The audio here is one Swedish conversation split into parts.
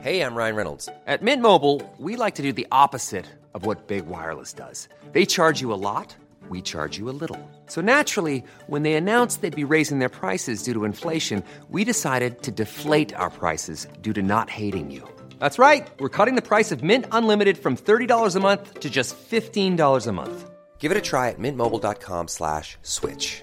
Hey, I'm Ryan Reynolds. At Mint Mobile, we like to do the opposite of what Big Wireless does. They charge you a lot, we charge you a little. So naturally, when they announced they'd be raising their prices due to inflation, we decided to deflate our prices due to not hating you. That's right. We're cutting the price of Mint Unlimited from $30 a month to just $15 a month. Give it a try at mintmobile.com slash switch.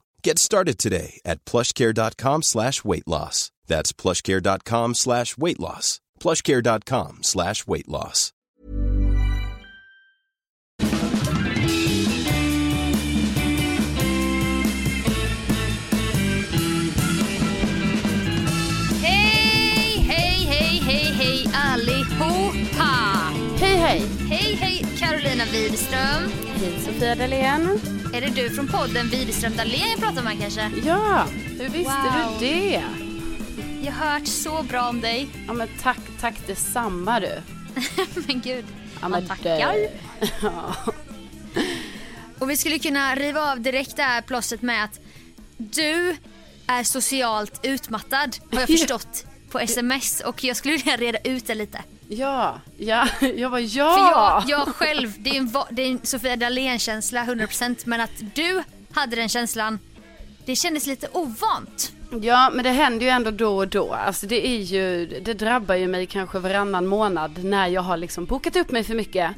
Get started today at plushcare.com slash weight loss. That's plushcare.com slash weight loss. plushcare.com slash weight loss. Hej, hej, hej, hej, hej allihopa! Hej hej! Hej, hej Carolina Widerström. Hej Sofia Dalén. Är det du från podden Widerström Dahlén pratar med kanske? Ja, hur visste Wow. du det? Jag har hört så bra om dig. Ja men tack, tack detsamma du. men gud, Ja, men tackar. det- Ja. Och vi skulle kunna riva av direkt det här plåstret med att du är socialt utmattad har jag förstått på sms och jag skulle vilja reda ut det lite. Ja, ja, jag var ja. För jag, jag själv, det är en, det är en Sofia Dalén-känsla 100% men att du hade den känslan, det kändes lite ovant. Ja, men det händer ju ändå då och då. Alltså det är ju, det drabbar ju mig kanske varannan månad när jag har liksom bokat upp mig för mycket.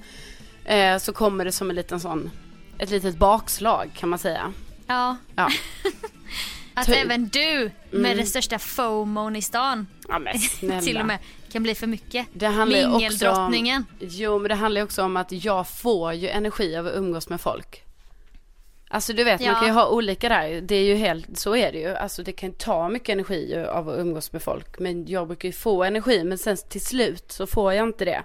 Eh, så kommer det som en liten sån, ett litet bakslag kan man säga. Ja, Ja, att Typ. även du med den största FOMOn i stan ja till och med kan bli för mycket. Det handlar ju också om, Mingeldrottningen. Jo men det handlar ju också om att jag får ju energi av att umgås med folk. Alltså du vet Ja. man kan ju ha olika där. Det är ju helt, så är det ju. Alltså det kan ta mycket energi av att umgås med folk. Men jag brukar ju få energi men sen till slut så får jag inte det.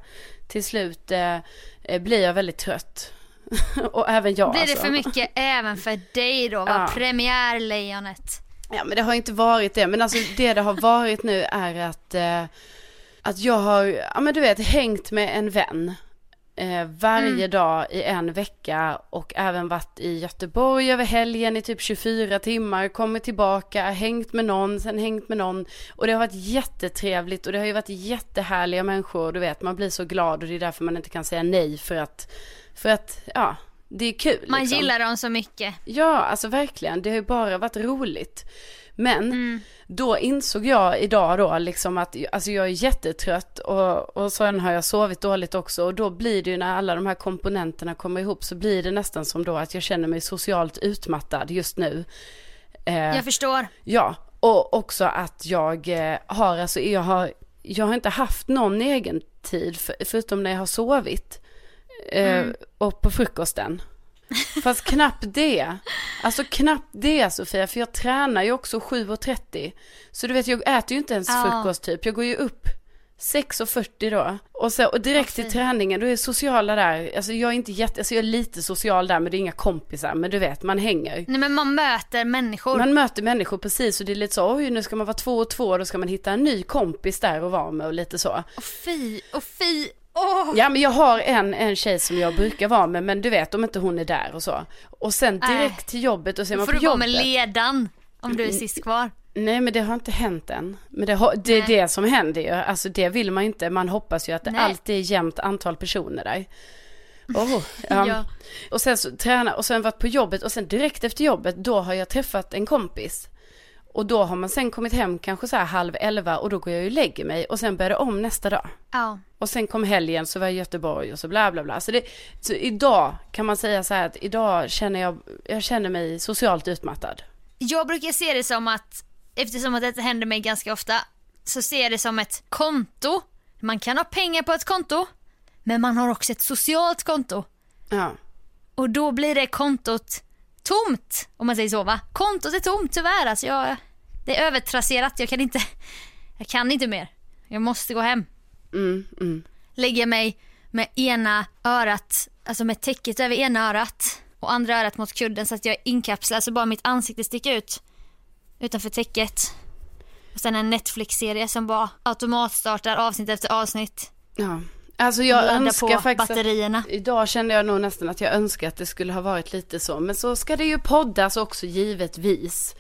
Till slut eh, eh, blir jag väldigt trött. Och även jag Blir det alltså. för mycket även för dig då? Var Ja. premiärlejonet. Ja men det har inte varit det. Men alltså det det har varit nu är att, eh, att jag har, ja men du vet, hängt med en vän. Eh, varje Mm. dag i en vecka och även varit i Göteborg över helgen i typ 24 timmar, kommit tillbaka, hängt med någon, sen hängt med någon. Och det har varit jättetrevligt och det har ju varit jättehärliga människor, du vet, man blir så glad och det är därför man inte kan säga nej för att, för att, ja, det är kul. Man liksom. gillar dem så mycket. Ja, alltså verkligen. Det har ju bara varit roligt. Men Mm. då insåg jag idag då liksom att alltså jag är jättetrött och, och sen har jag sovit dåligt också och då blir det ju när alla de här komponenterna kommer ihop så blir det nästan som då att jag känner mig socialt utmattad just nu. Eh, Jag förstår. Ja, och också att jag eh, har, alltså jag har, jag har inte haft någon egen tid för, förutom när jag har sovit. Eh, Mm. Och på frukosten. Fast knappt det. Alltså knappt det Sofia, för jag tränar ju också 7.30. Så du vet, jag äter ju inte ens Ja. frukost typ. Jag går ju upp 6.40 då. Och, så, och direkt till träningen, då är sociala där. Alltså jag är inte jätte, alltså jag är lite social där, men det är inga kompisar. Men du vet, man hänger. Nej men man möter människor. Man möter människor precis och det är lite så, oj nu ska man vara två och två, då ska man hitta en ny kompis där och vara med och lite så. Och fy, och fy, åh. Ja men jag har en, en tjej som jag brukar vara med, men du vet om inte hon är där och så. Och sen direkt till jobbet och så är Då man får på du jobbet. med ledan om du är sist kvar. Nej men det har inte hänt än. Men det, har, det är det som händer ju. Alltså det vill man inte. Man hoppas ju att det Nej. alltid är jämnt antal personer där. Oh, ja. Ja. Och sen så träna och sen varit på jobbet och sen direkt efter jobbet då har jag träffat en kompis. Och då har man sen kommit hem kanske så här halv elva och då går jag ju och lägger mig och sen börjar det om nästa dag. Ja. Och sen kom helgen så var jag i Göteborg och så bla bla bla. Så, det, så idag kan man säga så här att idag känner jag, jag känner mig socialt utmattad. Jag brukar se det som att, eftersom att detta händer mig ganska ofta, så ser jag det som ett konto. Man kan ha pengar på ett konto, men man har också ett socialt konto. Ja. Och då blir det kontot tomt, om man säger så va? Kontot är tomt tyvärr, alltså jag, det är övertrasserat, jag kan inte, jag kan inte mer. Jag måste gå hem. Mm, mm. Lägga mig med ena örat, alltså med täcket över ena örat och andra örat mot kudden så att jag är inkapslad så bara mitt ansikte sticker ut utanför täcket. Och sen en Netflix-serie som bara automatstartar avsnitt efter avsnitt. Ja. Alltså jag önskar på faktiskt batterierna. Att, idag kände jag nog nästan att jag önskar att det skulle ha varit lite så. Men så ska det ju poddas också givetvis.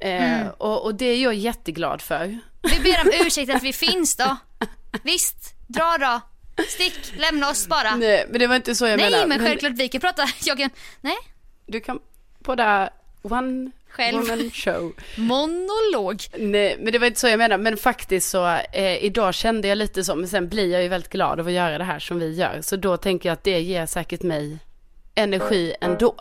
Eh, Mm. och, och det är jag jätteglad för. Vi ber om ursäkt att vi finns då. Visst, dra då. Stick, lämna oss bara. Nej, Nej, men det var inte så jag menade. men självklart vi kan prata. Jag kan, nej, Du kan podda one Själv. woman show. monolog. Nej, men det var inte så jag menade. Men faktiskt så, eh, idag kände jag lite så. Men sen blir jag ju väldigt glad av att göra det här som vi gör. Så då tänker jag att det ger säkert mig energi ändå.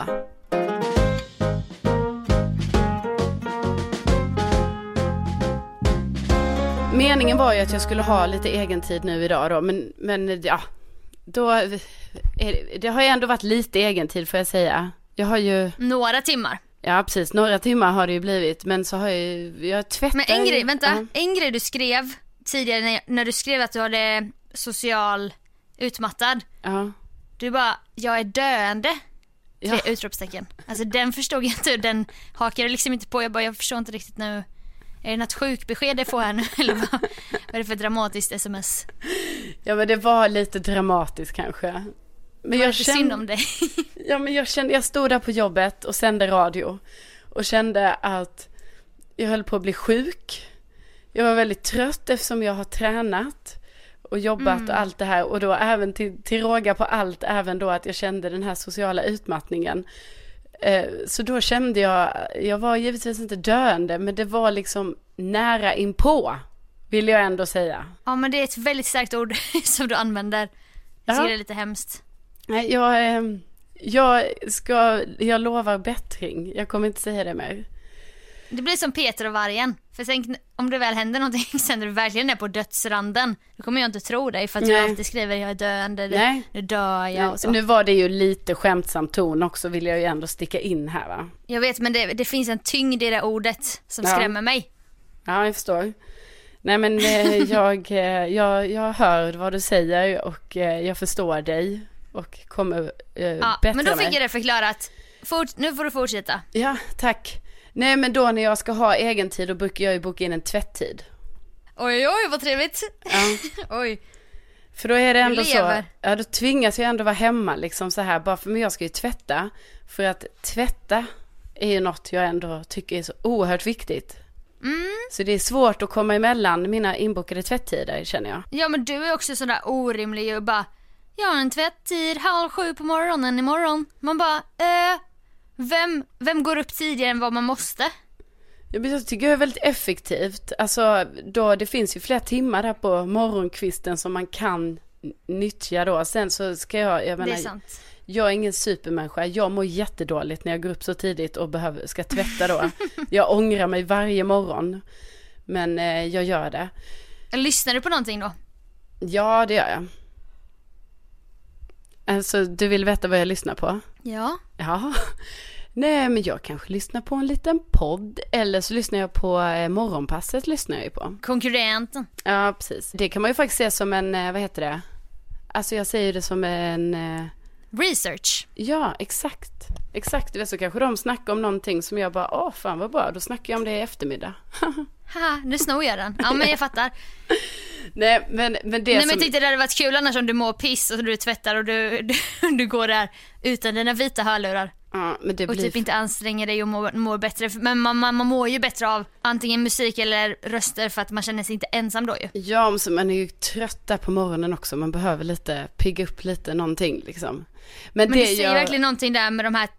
Meningen var ju att jag skulle ha lite egen tid nu idag då. Men, men ja, då, är det, har ju ändå varit lite egen tid får jag säga. Jag har ju, Några timmar. ja precis, några timmar har det ju blivit. Men så har jag ju, jag tvättar Men en grej, vänta. Ja. En grej du skrev tidigare när, när du skrev att du hade social utmattad. Ja. Du bara, jag är döende. Tre Ja. utropstecken. Alltså den förstod jag inte, den hakade liksom inte på. Jag bara, jag förstår inte riktigt nu. Är det något sjukbesked jag får här nu eller vad, vad är det för dramatiskt sms? ja men det var lite dramatiskt kanske. Men jag för synd kände, om dig? ja, men jag kände, jag stod där på jobbet och sände radio. Och kände att jag höll på att bli sjuk. Jag var väldigt trött eftersom jag har tränat och jobbat Mm. och allt det här. Och då även till, till råga på allt, även då att jag kände den här sociala utmattningen. Eh, Så då kände jag, jag var givetvis inte döende, men det var liksom nära inpå, vill jag ändå säga. Ja men det är ett väldigt starkt ord som du använder. Jag Ja. tycker det är lite hemskt. Nej, jag, eh, jag ska, jag lovar bättring. Jag kommer inte säga det mer. Det blir som Peter och vargen. För tänk om det väl händer någonting sen när du verkligen är på dödsranden. Då kommer jag inte tro dig för att du Nej. alltid skriver jag är döende, Nej. nu dör jag och så. Nu var det ju lite skämtsam ton också, vill jag ju ändå sticka in här va. Jag vet men det, det finns en tyngd i det ordet som Ja. skrämmer mig. Ja, jag förstår. Nej men eh, jag, eh, jag, jag hör vad du säger och eh, jag förstår dig och kommer eh, Ja, bättra men då mig. fick jag det förklarat. Fort, nu får du fortsätta. Ja, tack. Nej men då när jag ska ha egen tid då brukar jag ju boka in en tvätttid. Oj oj vad trevligt. Ja. oj. För då är det ändå så, ja då tvingas jag ändå vara hemma liksom så här, bara för men jag ska ju tvätta. För att tvätta är ju något jag ändå tycker är så oerhört viktigt. Mm. Så det är svårt att komma emellan mina inbokade tvättider känner jag. Ja men du är också sådär orimlig och bara Jag har en tvätttid halv sju på morgonen imorgon. Man bara eh, vem, vem går upp tidigare än vad man måste? Jag tycker det är väldigt effektivt. Alltså, då, det finns ju flera timmar där på morgonkvisten som man kan nyttja då. Sen så ska jag, jag Det menar, är sant. jag är ingen supermänniska. Jag mår jättedåligt när jag går upp så tidigt och behöver, ska tvätta då. jag ångrar mig varje morgon. Men eh, jag gör det. Lyssnar du på någonting då? Ja, det gör jag. Alltså, du vill veta vad jag lyssnar på? Ja. Ja. Nej, men jag kanske lyssnar på en liten podd. Eller så lyssnar jag på eh, Morgonpasset lyssnar jag ju på. Konkurrenten. Ja, precis. Det kan man ju faktiskt se som en, eh, vad heter det? Alltså jag säger det som en, eh, Research. ja exakt. Exakt, du vet så kanske de snackar om någonting som jag bara, åh fan vad bra, då snackar jag om det i eftermiddag. Haha, nu snor jag den. Ja men jag fattar. Nej, men, men det Nej men som... jag tyckte det hade varit kul annars om du mår piss och du tvättar och du, du, du går där utan dina vita hörlurar. Ja, men det Och blir... typ inte anstränger dig och mår, mår bättre. Men man, man, man mår ju bättre av antingen musik eller röster för att man känner sig inte ensam då ju. Ja, men så man är ju trött där på morgonen också. Man behöver lite, pigga upp lite någonting liksom. Men, Men det, säger jag... verkligen någonting där med de här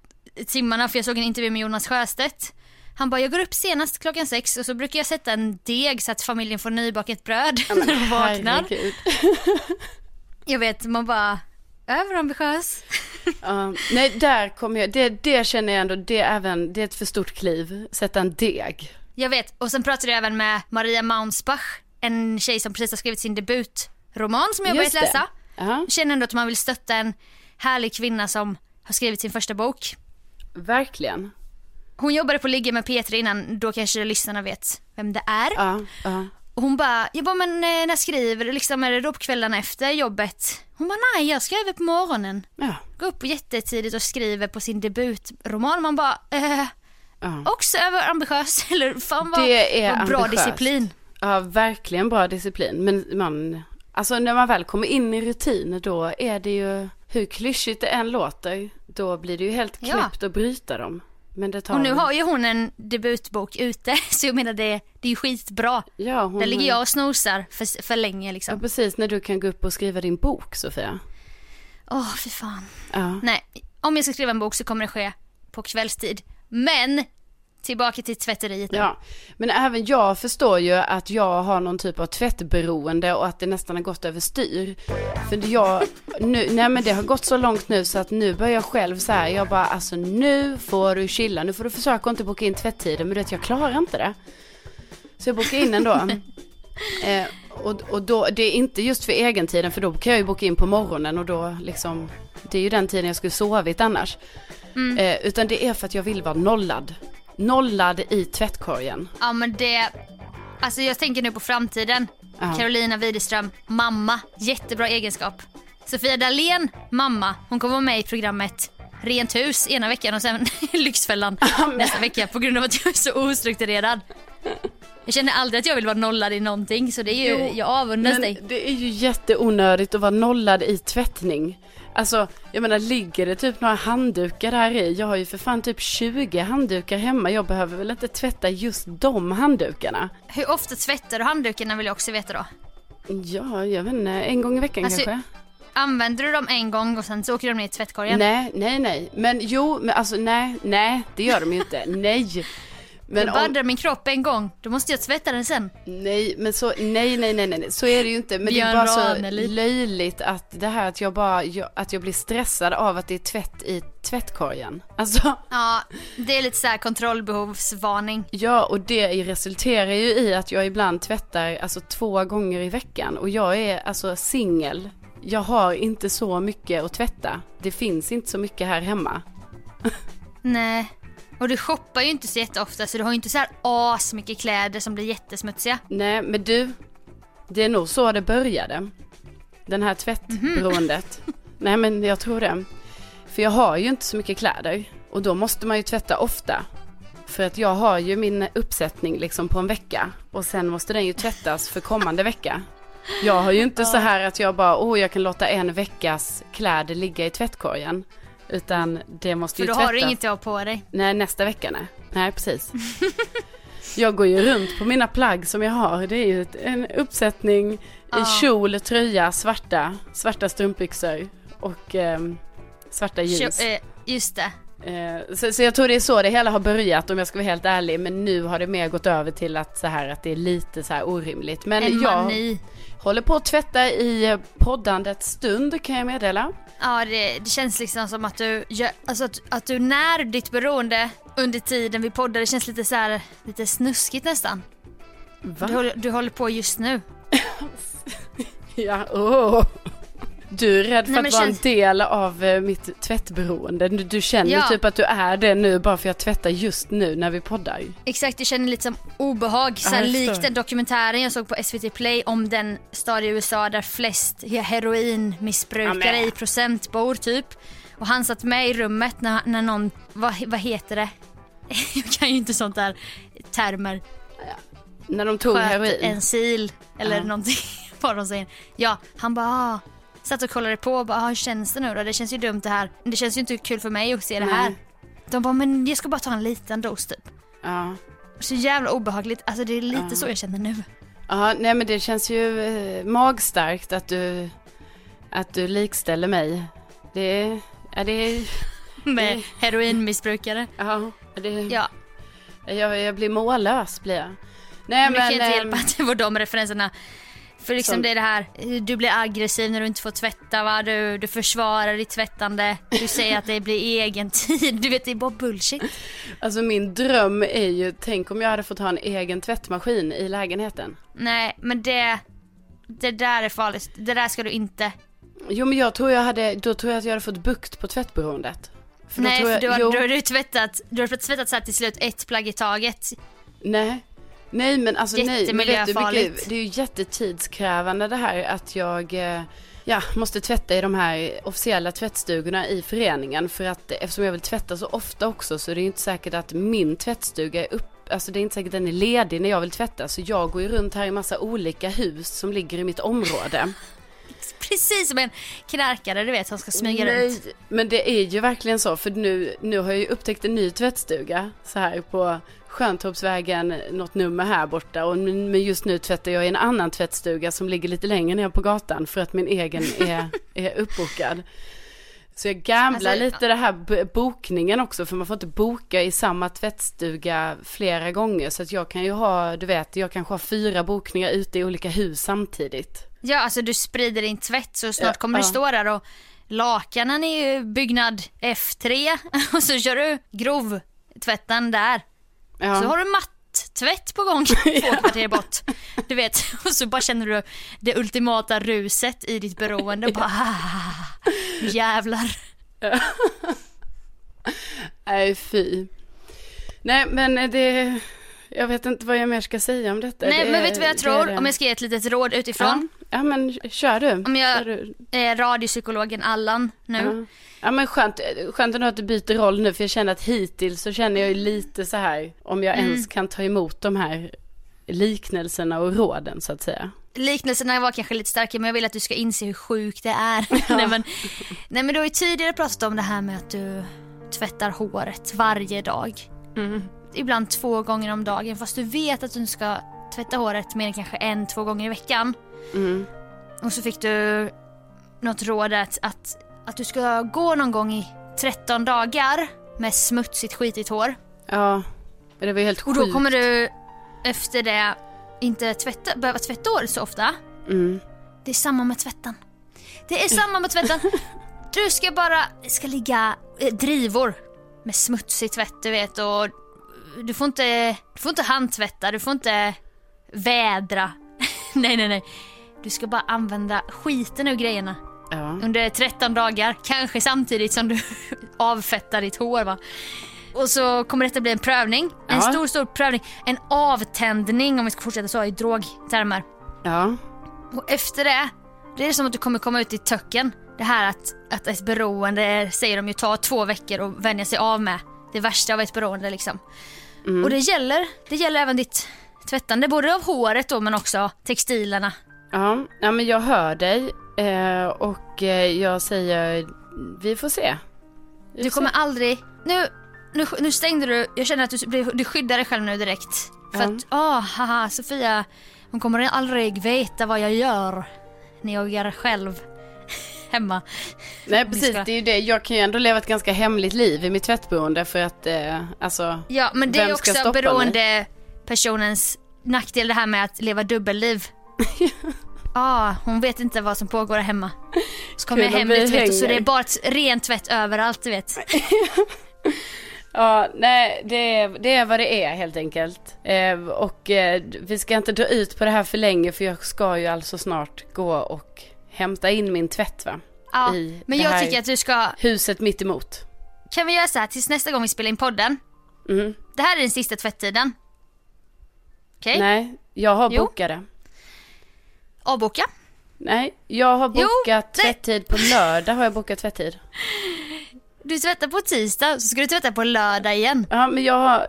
timmarna för jag såg en intervju med Jonas Sjöstedt. Han bara, jag går upp senast klockan sex och så brukar jag sätta en deg så att familjen får nybakat bröd Ja, när de vaknar. Jag vet, man bara, överambitiös. Ja, nej, där kommer jag, det, det känner jag ändå, det är även, det är ett för stort kliv. Sätta en deg. Jag vet, och sen pratade jag även med Maria Maunsbach, en tjej som precis har skrivit sin debutroman som jag börjat Just det. läsa. Ja, Känner ändå att man vill stötta en härlig kvinna som har skrivit sin första bok. verkligen. Hon jobbade på Ligga med P3 innan, då kanske lyssnarna vet vem det är. Ja, ja. Och hon bara, jag bara men eh, när skriver du liksom, är det dopkvällarna efter jobbet? Hon bara nej jag skriver på morgonen. ja, Går upp jättetidigt och skriver på sin debutroman. Man bara, eh, ja. också överambitiös eller fan vad, Det är vad bra disciplin. Ja, verkligen bra disciplin. Men man, alltså när man väl kommer in i rutin, då är det ju, hur klyschigt det än låter, då blir det ju helt Ja. knäppt att bryta dem. Och nu har ju hon en debutbok ute så jag menar det, det är ju skitbra. ja, hon... Där ligger jag och snosar för, för länge Ja, liksom. precis, när du kan gå upp och skriva din bok, Sofia. Åh fy fan. Ja. Nej, om jag ska skriva en bok så kommer det ske på kvällstid. Men tillbaka till tvätteriet nu. Ja, men även jag förstår ju att jag har någon typ av tvättberoende och att det nästan har gått överstyr. För jag, nu, nej men det har gått så långt nu så att nu börjar jag själv så här, jag bara alltså nu får du chilla, nu får du försöka inte boka in tvätttiden men du vet jag klarar inte det. Så jag bokar in ändå. eh, och, och då, det är inte just för egentiden för då kan jag ju boka in på morgonen och då liksom, det är ju den tiden jag skulle sovit annars. Eh, utan det är för att jag vill vara nollad. Nollad i tvättkorgen. Ja men det, alltså jag tänker nu på framtiden. Ja. Carolina Widerström, mamma, jättebra egenskap. Sofia Dalén, mamma, hon kommer vara med i programmet Rent hus ena veckan och sen Lyxfällan nästa vecka på grund av att jag är så ostrukturerad. Jag känner aldrig att jag vill vara nollad i någonting så det är ju, Jo, jag avundas dig. det är ju jätteonödigt att vara nollad i tvättning. Alltså, jag menar ligger det typ några handdukar där i? Jag har ju för fan typ 20 handdukar hemma. Jag behöver väl inte tvätta just de handdukarna? Hur ofta tvättar du handdukarna vill jag också veta då. Ja, jag vet inte. En gång i veckan Alltså, kanske? Använder du dem en gång och sen så åker de ner i tvättkorgen? Nej, nej, nej. Men jo, men alltså nej, nej, det gör de ju inte. nej. Men jag om, baddar min kropp en gång, då måste jag tvätta den sen. Nej, men så, nej, nej, nej, nej, så är det ju inte. Men Björn det är bara så Ranelid. löjligt att det här att jag bara, jag, att jag blir stressad av att det är tvätt i tvättkorgen. Alltså, Ja, det är lite så här kontrollbehovsvarning. ja, och det resulterar ju i att jag ibland tvättar alltså två gånger i veckan. Och jag är alltså singel. Jag har inte så mycket att tvätta. Det finns inte så mycket här hemma. Nej. Och du shoppar ju inte så jätteofta så du har ju inte så här as mycket kläder som blir jättesmutsiga. Nej, men du, det är nog så det började. Den här tvättberoendet. Nej, men jag tror det. För jag har ju inte så mycket kläder. Och då måste man ju tvätta ofta. För att jag har ju min uppsättning liksom på en vecka. Och sen måste den ju tvättas för kommande vecka. Jag har ju inte så här att jag bara, åh jag kan låta en veckas kläder ligga i tvättkorgen. Utan det måste För ju då tvättas. har du inget ha på dig. Nej, nästa vecka nej. Nej, precis. jag går ju runt på mina plagg som jag har. Det är ju en uppsättning i Ja. kjol, tröja, svarta, svarta strumpbyxor och ehm, svarta jeans. Kö- eh, just det. Eh, så, så jag tror det är så det hela har börjat om jag ska vara helt ärlig. Men nu har det mer gått över till att så här att det är lite så här orimligt. Men En jag håller på att tvätta i eh, poddandets stund kan jag meddela. Ja, det, det känns liksom som att du, gör, alltså att, att du när ditt beroende under tiden vi poddar, det känns lite så här, lite snuskigt nästan. Va? Du håller, du håller på just nu. Ja, åh. Du är rädd för Nej, att vara känns- en del av eh, mitt tvättberoende. Du, du känner Ja. typ att du är det nu bara för att jag tvättar just nu när vi poddar. Exakt, jag känner lite som obehag. Jag förstår. likt den dokumentären jag såg på SVT Play om den stad i USA där flest heroinmissbrukare Ja, i procent bor typ. Och han satt med i rummet när, när någon, vad, vad heter det? Jag kan ju inte sånt där termer. När de tog Sköt heroin. en sil eller Ja. någonting. Vad de säger. Ja, han bara ah. Satt och kollade på och bara ah, hur känns det nu då? Det känns ju dumt det här. Men det känns ju inte kul för mig att se det här. Nej. De bara men jag ska bara ta en liten dos typ. Ja. Så jävla obehagligt. Alltså det är lite Ja. så jag känner nu. ja, nej men det känns ju eh, magstarkt att du, att du likställer mig. Det är, ja det är, Med heroinmissbrukare. ja, det Ja, jag, jag blir mållös blir jag. Nej men det kan inte ehm, hjälpa att det var de referenserna. För liksom Som- det är det här, du blir aggressiv när du inte får tvätta va, du, du försvarar ditt tvättande, du säger att det blir egen tid, du vet det är bara bullshit. Alltså min dröm är ju, tänk om jag hade fått ha en egen tvättmaskin i lägenheten. Nej men det, det där är farligt, det där ska du inte. Jo men jag tror jag hade, då tror jag att jag hade fått bukt på tvättberoendet. För Nej tror för jag, du har, jo, då har du tvättat, du har tvättat så till slut ett plagg i taget. nej. Nej men alltså nej, men vet du, mycket, det är ju jättetidskrävande det här att jag eh, ja, måste tvätta i de här officiella tvättstugorna i föreningen. För att eftersom jag vill tvätta så ofta också så är det ju inte säkert att min tvättstuga är upp, alltså det är inte säkert att den är ledig när jag vill tvätta. Så jag går ju runt här i massa olika hus som ligger i mitt område. Precis som en knarkare du vet som ska smyga runt. Nej, men det är ju verkligen så för nu, nu har jag ju upptäckt en ny tvättstuga så här på Sköntorpsvägen, något nummer här borta och men just nu tvättar jag i en annan tvättstuga som ligger lite längre ner på gatan för att min egen är, är uppbokad. Så jag gamblar Alltså, lite det här bokningen också för man får inte boka i samma tvättstuga flera gånger så att jag kan ju ha, du vet, jag kanske har fyra bokningar ute i olika hus samtidigt. Ja alltså du sprider din tvätt så snart Ja, kommer du ja. stå där och lakanen är ju byggnad F3 och så kör du grovtvätten där. Ja. Så har du matt-tvätt på gång två kvarter bort. Du vet, och så bara känner du det ultimata ruset i ditt beroende. Bara, ah, jävlar. Nej, fy. Nej, men det... Jag vet inte vad jag mer ska säga om detta. Nej Det men är- vet du vad jag tror? är det. Om jag ska ge ett litet råd utifrån. Ja, ja men kör du. Om jag- du. Eh, radiopsykologen Allan nu. Ja. ja, men skönt, skönt ändå att du byter roll nu för jag känner att hittills så känner jag ju lite så här om jag Mm. ens kan ta emot de här liknelserna och råden så att säga. Liknelserna var kanske lite starka men jag vill att du ska inse hur sjukt det är. nej, men, nej men du har ju tidigare pratat om det här med att du tvättar håret varje dag. Ibland två gånger om dagen fast du vet att du ska tvätta håret mer än kanske en, två gånger i veckan. Och så fick du något råd att, att, att du ska gå någon gång i 13 dagar med smutsigt skitigt hår. Ja, det var ju helt Och sjukt. då kommer du efter det inte tvätta, behöva tvätta håret så ofta. Mm. Det är samma med tvätten. Det är samma med tvätten. Du ska bara, ska ligga eh, drivor med smutsig tvätt du vet och du får inte, du får inte handtvätta, du får inte vädra. nej nej nej. Du ska bara använda skiten ur grejerna Ja. under 13 dagar, kanske samtidigt som du avfettar ditt hår va. Och så kommer detta bli en prövning, en Ja. stor stor prövning, en avtändning om vi ska fortsätta så i drogtermer. ja. Och efter det, det är som att du kommer komma ut i töcken. Det här att, att ett beroende säger de ju tar två veckor att vänja sig av med. Det värsta av ett beroende liksom. Och det gäller, det gäller även ditt tvättande, både av håret då men också textilerna. Ja, ja men jag hör dig eh, och eh, jag säger vi får se. Vi Du kommer se. aldrig, nu, nu, nu stängde du, jag känner att du, du skyddar dig själv nu direkt. För Ja. att, åh, haha, Sofia, hon kommer aldrig veta vad jag gör när jag är själv hemma. Nej precis, det är ju det. Jag kan ju ändå leva ett ganska hemligt liv i mitt tvättboende för att eh, alltså. Ja, men det är också stoppa mig? beroende personens nackdel det här med att leva dubbelliv. ah, hon vet inte vad som pågår hemma. Så kommer jag hem med tvätt och så det är bara ett rent tvätt överallt du vet. Ja, nej det är, det är vad det är helt enkelt. Eh, och eh, vi ska inte dra ut på det här för länge för jag ska ju alltså snart gå och hämta in min tvätt va? Ja, I men jag tycker att du ska, Huset mitt emot. kan vi göra så här tills nästa gång vi spelar in podden? Mm. Det här är den sista tvättiden. Okej? Nej, jag har Jo. bokat det. Avboka. Nej, jag har Jo, bokat nej. tvättid på lördag har jag bokat tvättid. Du tvättar på tisdag, så ska du tvätta på lördag igen. Ja, men jag har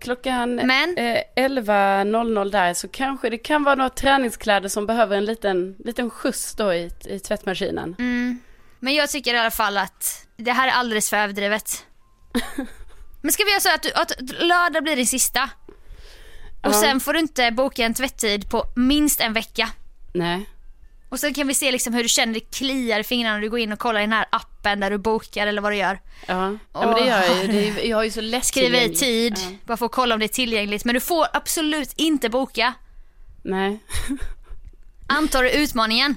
klockan Men? eh, 11.00 där så kanske det kan vara några träningskläder som behöver en liten, liten skjuts då i, i tvättmaskinen. Mm. Men jag tycker i alla fall att det här är alldeles för överdrivet. Men ska vi göra så att, du, att lördag blir din sista? Och Ja. sen får du inte boka en tvättid på minst en vecka. Nej. Och sen kan vi se liksom hur du känner det kliar i fingrarna när du går in och kollar i den här appen där du bokar eller vad du gör. Ja, ja men det gör jag ju. Det är, jag har ju så lätt Skriva i tid, Ja. bara för att kolla om det är tillgängligt. Men du får absolut inte boka. Nej. Antar du utmaningen?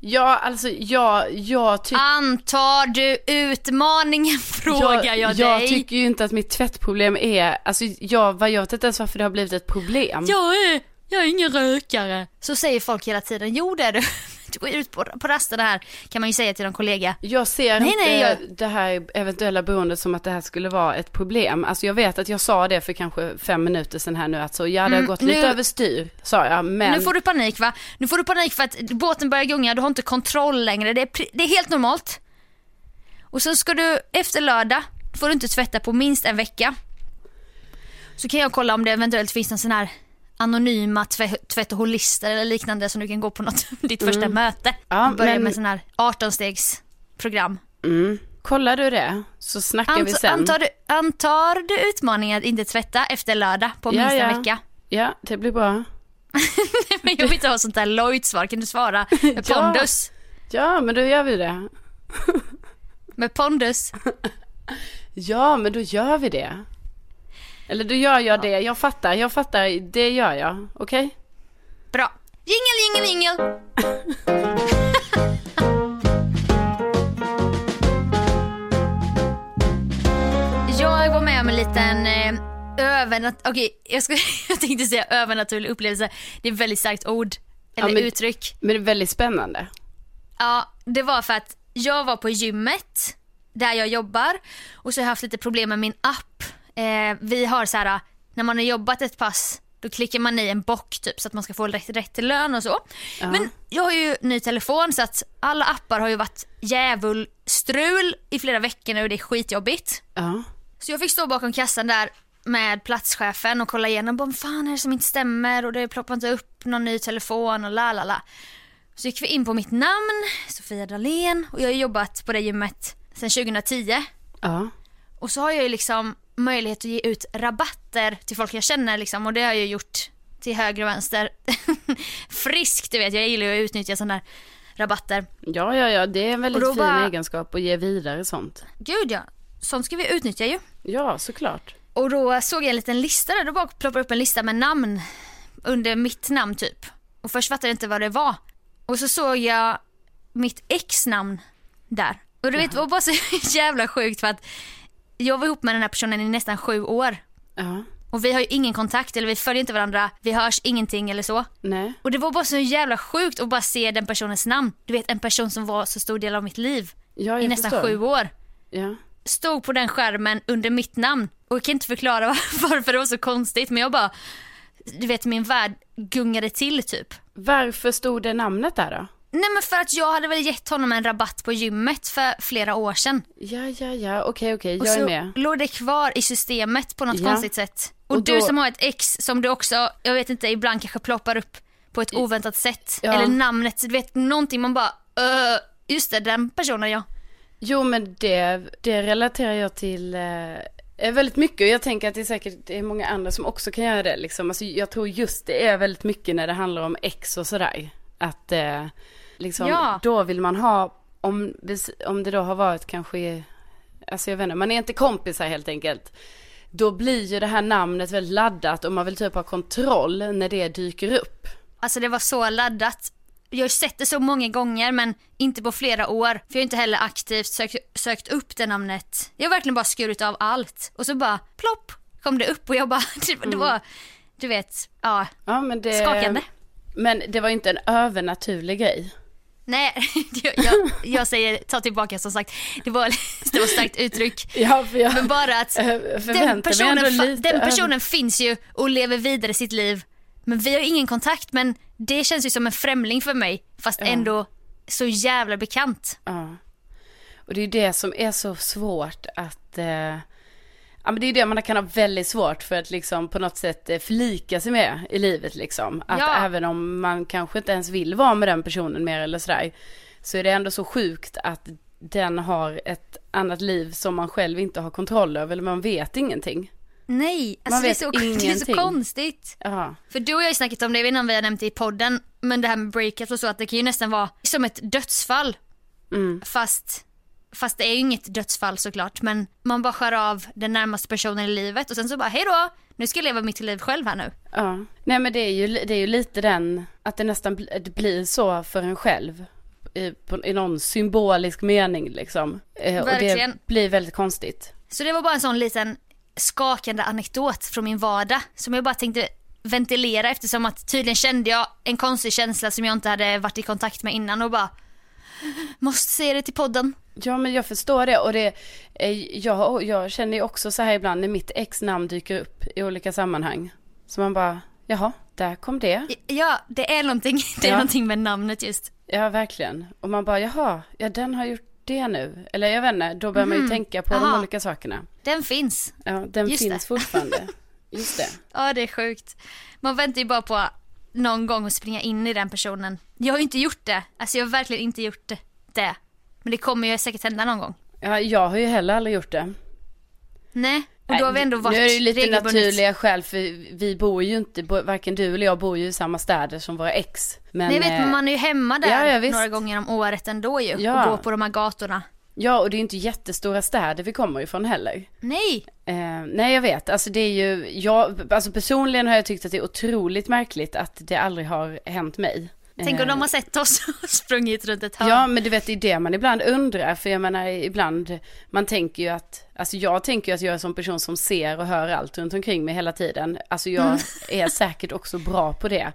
Ja, alltså jag, jag tycker... Antar du utmaningen frågar jag, jag dig. tycker ju inte att mitt tvättproblem är, alltså jag, vad jag vet inte ens varför det har blivit ett problem. Jag är, jag är ingen rökare. Så säger folk hela tiden. Jo det är du. Du går ut på, på rasterna här kan man ju säga till en kollega. Jag ser Nej, inte nej, jag- det här eventuella beroendet som att det här skulle vara ett problem. Alltså jag vet att jag sa det för kanske fem minuter sedan här nu att så, ja det har Mm, gått nu- lite överstyr, sa jag. Men Nu får du panik va? Nu får du panik för att båten börjar gunga, du har inte kontroll längre. Det är, det är helt normalt. Och så ska du efter lördag, får du inte tvätta på minst en vecka. Så kan jag kolla om det eventuellt finns en sån här anonyma tvä- tvättaholister eller liknande som du kan gå på något, ditt första möte. Mm. Ja, Börja men- med sån här 18-stegsprogram. mm, kollar du det så snackar vi Ant, sen. antar, du, antar du utmaningen att inte tvätta efter lördag på Ja, minst ja. en vecka? Ja, det blir bra. Men jag vill inte ha sånt där Lloyd-svar, kan du svara med Ja. pondus? Ja, men då gör vi det. Med pondus? Ja, men då gör vi det. Eller då gör jag det, jag fattar, jag fattar, det gör jag, okej? Bra. Jingel, jingel, jingel. Jag var med om en liten eh, övernat... Okej, jag, ska... jag tänkte säga övernaturlig upplevelse. Det är ett väldigt starkt ord. Eller Ja, men- uttryck. Men det är väldigt spännande. Ja, det var för att jag var på gymmet där jag jobbar och så har jag haft lite problem med min app. Eh, vi har så här, när man har jobbat ett pass då klickar man i en bock typ så att man ska få rätt, rätt till lön och så. Men jag har ju ny telefon så att alla appar har ju varit djävulstrul i flera veckor nu och det är skitjobbigt. Ja. Så jag fick stå bakom kassan där med platschefen och kolla igenom. Vad fan är det som inte stämmer och det ploppar inte upp någon ny telefon och la la la. Så gick vi in på mitt namn, Sofia Dalén och jag har jobbat på det gymmet sedan 2010. Ja. Och så har jag ju liksom möjlighet att ge ut rabatter till folk jag känner liksom och det har jag gjort till höger och vänster. Friskt du vet, jag gillar ju att utnyttja sådana där rabatter. Ja, ja, ja, det är en väldigt fin bara- egenskap att ge vidare sånt. Gud ja, sånt ska vi utnyttja ju. Ja, såklart. Och då såg jag en liten lista där, då bara ploppade upp en lista med namn under mitt namn typ. Och först fattade jag inte vad det var. Och så såg jag mitt ex-namn där. Och du vet, det var bara så jävla sjukt för att jag var ihop med den här personen i nästan sju år. Ja, Och vi har ju ingen kontakt eller vi följer inte varandra, vi hörs ingenting eller så. nej. Och det var bara så jävla sjukt att bara se den personens namn. Du vet en person som var så stor del av mitt liv Ja, i nästan förstår. sju år Ja. stod på den skärmen under mitt namn. Och jag kan inte förklara var- varför det var så konstigt men jag bara, du vet min värld gungade till typ. Varför stod det namnet där då? Nej men för att jag hade väl gett honom en rabatt på gymmet för flera år sedan. Ja, ja, ja, okej, okej, Och jag är så med. låg det kvar i systemet på något Ja. konstigt sätt. Och, Och du då- som har ett ex som du också, jag vet inte, ibland kanske ploppar upp på ett oväntat sätt. Ja. Eller namnet, du vet någonting man bara, "Öh, just det, den personen ja. Jo, men det, det relaterar jag till eh, väldigt mycket och jag tänker att det är säkert det är många andra som också kan göra det. Liksom. Alltså, jag tror just det är väldigt mycket när det handlar om ex och sådär. Att eh, liksom, Ja. då vill man ha, om det, om det då har varit kanske, alltså jag vet inte, man är inte kompisar helt enkelt. Då blir ju det här namnet väldigt laddat och man vill typ ha kontroll när det dyker upp. Alltså det var så laddat. Jag har sett det så många gånger men inte på flera år. För jag har inte heller aktivt sökt, sökt upp det namnet. Jag har verkligen bara skurit av allt. Och så bara plopp kom det upp och jag bara, det, det var, du vet, ja, Ja, men det, skakande. Men det var inte en övernaturlig grej. Nej, jag, jag, säger ta tillbaka som sagt. Det var, det var starkt uttryck. Ja, jag Men bara att den personen, den personen finns ju och lever vidare sitt liv. Men vi har ingen kontakt men det känns ju som en främling för mig fast ändå så jävla bekant. Ja. Och det är det som är så svårt att... Eh, ja men det är ju det man kan ha väldigt svårt för att liksom på något sätt eh, förlika sig med i livet liksom. Att Ja. även om man kanske inte ens vill vara med den personen mer eller sådär. Så är det ändå så sjukt att den har ett annat liv som man själv inte har kontroll över. Eller man vet ingenting. Nej, alltså det är, så, det är så konstigt. Ja. För du och jag har ju snackat om det, jag vet inte om vi har nämnt det i podden, men det här med breakups och så att det kan ju nästan vara som ett dödsfall. Mm. Fast, fast det är ju inget dödsfall såklart, men man bara skär av den närmaste personen i livet och sen så bara hej då, nu ska jag leva mitt liv själv här nu. Ja, nej men det är ju, det är ju lite den, att det nästan det blir så för en själv. I, på, i någon symbolisk mening liksom. Eh, och Verkligen. det blir väldigt konstigt. Så det var bara en sån liten skakande anekdot från min vardag som jag bara tänkte ventilera eftersom att tydligen kände jag en konstig känsla som jag inte hade varit i kontakt med innan och bara måste säga det till podden. Ja men jag förstår det och det, eh, jag, jag känner ju också så här ibland när mitt ex namn dyker upp i olika sammanhang. Så man bara, jaha, där kom det. Ja, det är någonting, det är Ja. någonting med namnet just. Ja verkligen. Och man bara, jaha, ja den har gjort det nu. Eller jag vet inte, då börjar man ju tänka på de Mhm. Aha. olika sakerna. Den finns. Ja, den Just finns det. fortfarande. Just det. Ja, det är sjukt. Man väntar ju bara på någon gång att springa in i den personen. Jag har ju inte gjort det. Alltså jag har verkligen inte gjort det. Men det kommer ju säkert hända någon gång. Ja, jag har ju heller aldrig gjort det. Nej, och då har vi ändå varit Nu är det ju lite naturliga skäl för vi bor ju inte, varken du eller jag bor ju i samma städer som våra ex. Men, Nej, jag vet, eh, men man är ju hemma där ja, ja, några gånger om året ändå ju. Ja. Och går på de här gatorna. Ja, och det är ju inte jättestora städer vi kommer ifrån heller. Nej, Eh, nej, jag vet. Alltså det är ju, jag, alltså personligen har jag tyckt att det är otroligt märkligt att det aldrig har hänt mig. tänk om Eh, de har sett oss och sprungit runt ett hörn. Ja, men du vet, det är det man ibland undrar. För jag menar, ibland, man tänker ju att, alltså jag tänker ju att jag är en sån person som ser och hör allt runt omkring mig hela tiden. Alltså jag Mm. är säkert också bra på det.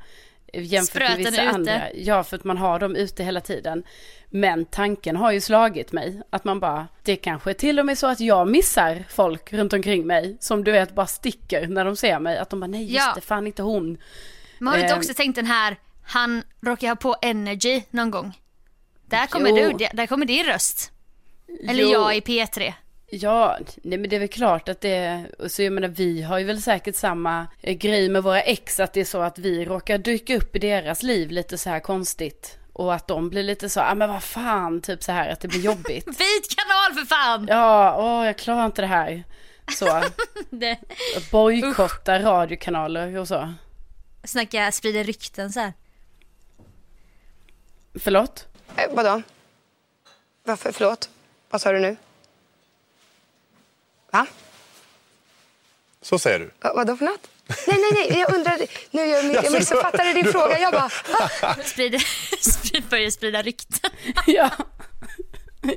Jämfört Spröten med vissa andra. Ja, för att man har dem ute hela tiden. Men tanken har ju slagit mig. Att man bara, det kanske är till och med så att jag missar folk runt omkring mig. Som du vet bara sticker när de ser mig. Att de bara, nej just Ja. det, fan inte hon. Men har du inte Eh, också tänkt den här, han råkar ha på energy någon gång? Där kommer Jo. du, där kommer din röst. Eller Jo. jag i P3. Ja, nej men det är väl klart att det, och så jag menar vi har ju väl säkert samma eh, grej med våra ex, att det är så att vi råkar dyka upp i deras liv lite så här konstigt. Och att de blir lite så, ja ah, men vad fan, typ så här att det blir jobbigt. Vit kanal för fan! Ja, åh jag klarar inte det här. Så, Det, bojkotta radiokanaler och så. snacka, sprider rykten så här. Förlåt? Eh, vadå? Varför? Förlåt? Vad sa du nu? Va? Så säger du. Va vadå för något? Nej, nej, nej. Jag undrade. Nu jag, jag missuppfattade din fråga. Jag bara... "Va?" Sprider, sprid, börjar sprida rykten. Ja.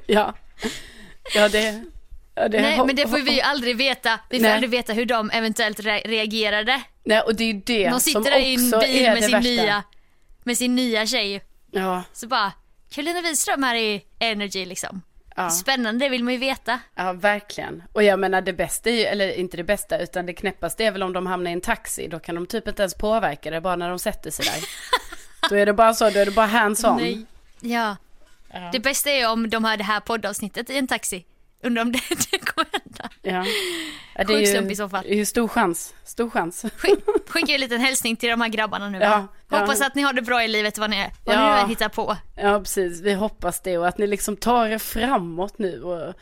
Ja. Ja det, ja, det Nej men det får vi ju aldrig veta. Vi får Nej. aldrig veta hur de eventuellt re- reagerade. Nej och det är ju det De som sitter där i en också bil är med det sin, värsta. nya, med sin nya tjej. Ja, Så bara, Karolina Widerström här i Energy liksom. Ja. Spännande, det vill man ju veta. Ja, verkligen. Och jag menar det bästa är ju, eller inte det bästa, utan det knäppaste är väl om de hamnar i en taxi. Då kan de typ inte ens påverka det bara när de sätter sig där. då är det bara så, då är det bara hands on. Nej. Ja. Det bästa är om de har det här poddavsnittet i en taxi. Undrar om det, det kommer hända. Ja. Ja, det är ju, i så fall. det är ju stor chans, stor chans. Skick, skicka en liten hälsning till de här grabbarna nu. Ja, ja. Hoppas att ni har det bra i livet vad ni, är, vad Ja. ni nu hittar på. Ja, precis. Vi hoppas det och att ni liksom tar er framåt nu och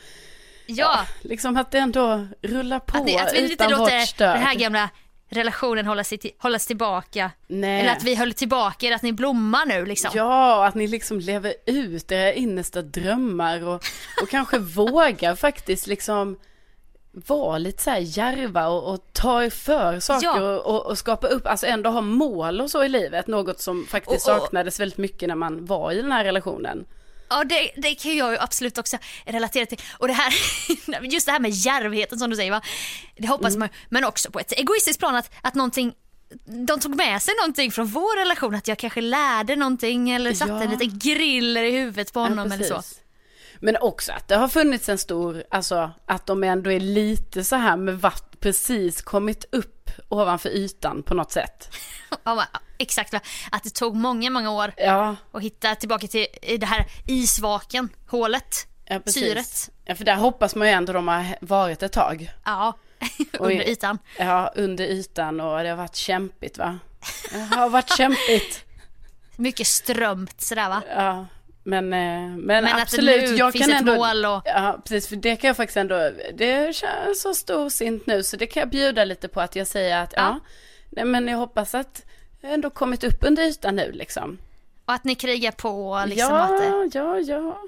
Ja, liksom att det ändå rullar på att, ni, att vi utan vårt låter stöd. den här gamla relationen hållas, till, hållas tillbaka. Nej. Eller att vi höll tillbaka er, att ni blommar nu liksom. Ja, att ni liksom lever ut era innersta drömmar och, och kanske vågar faktiskt liksom vara lite så här djärva och, och ta er för saker Ja. och, och, och skapa upp, alltså ändå ha mål och så i livet. Något som faktiskt och- saknades väldigt mycket när man var i den här relationen. Ja det, det kan jag ju absolut också relatera till. Och det här, just det här med djärvheten som du säger va. Det hoppas Mm. man Men också på ett egoistiskt plan att, att någonting de tog med sig någonting från vår relation, att jag kanske lärde någonting eller satte Ja. en liten griller i huvudet på honom Ja, eller så. Men också att det har funnits en stor, alltså att de ändå är lite så här med vatt precis kommit upp ovanför ytan på något sätt. Ja, exakt, att det tog många, många år Ja, att hitta tillbaka till det här isvaken, hålet, ja precis. syret. Ja, för där hoppas man ju ändå de har varit ett tag. Ja, under ytan. Ja, under ytan och det har varit kämpigt va? Det har varit kämpigt. Mycket strömt sådär va. Ja, men, eh, men, Men att det absolut. nu jag finns kan ett ändå, mål och- Ja, precis. För det kan jag faktiskt ändå, det känns så storsint nu så det kan jag bjuda lite på att jag säger att ja, Ja. nej men jag hoppas att jag ändå kommit upp under ytan nu liksom. Och att ni krigar på liksom ja, att det, ja, ja.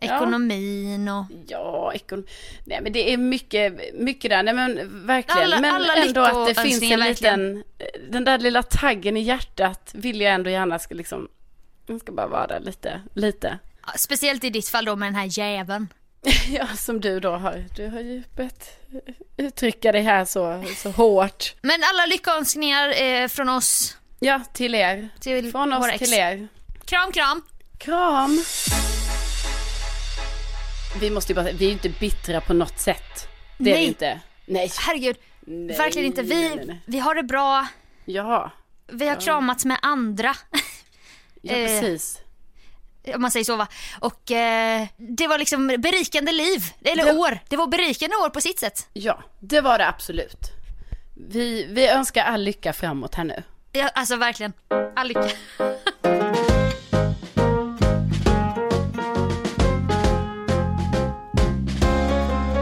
ekonomin och Ja, ekon... Nej men det är mycket, mycket där. Nej men verkligen. Alla- men alla ändå att det finns en liten, den där lilla taggen i hjärtat vill jag ändå gärna ska liksom, den ska bara vara där lite, lite. Ja, Speciellt i ditt fall då med den här jäveln. Ja, som du då har. Du har ju börjat uttrycka dig här så, så hårt. Men alla lyckönskningar eh, från oss. Ja, till er. Till Från oss till er. Kram kram. Kram! Vi måste ju bara vi är ju inte bittra på något sätt. Det är Nej. vi inte. Nej. Herregud, Nej, verkligen inte. Vi, nej, vi har det bra, Ja, vi har kramats med andra. ja Eh, precis. Om man säger så va. Och eh, det var liksom berikande liv, eller Det- år. Det var berikande år på sitt sätt. Ja, det var det absolut. Vi, vi önskar all lycka framåt här nu. Ja, alltså verkligen. All lycka.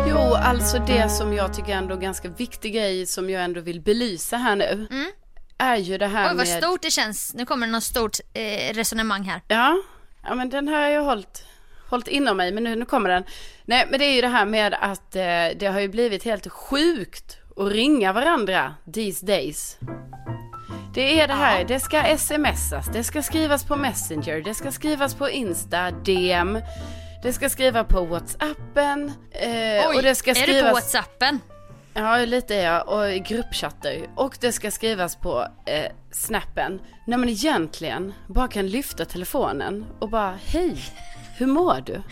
Jo, alltså det som jag tycker ändå är ganska viktig grej som jag ändå vill belysa här nu. Är ju det här Oj vad med... stort det känns. Nu kommer det något stort eh, resonemang här. Ja, ja men den har jag hållit, hållit inom mig, men nu, nu kommer den. Nej, men det är ju det här med att eh, det har ju blivit helt sjukt att ringa varandra these days. Det är det här, det ska smsas, det ska skrivas på Messenger, det ska skrivas på Insta, DM, det ska skrivas på Whatsappen. Eh, och det ska är skrivas... du på Whatsappen? Ja, lite jag. Och gruppchatter. Och det ska skrivas på eh, snappen. När man egentligen bara kan lyfta telefonen och bara hej, hur mår du?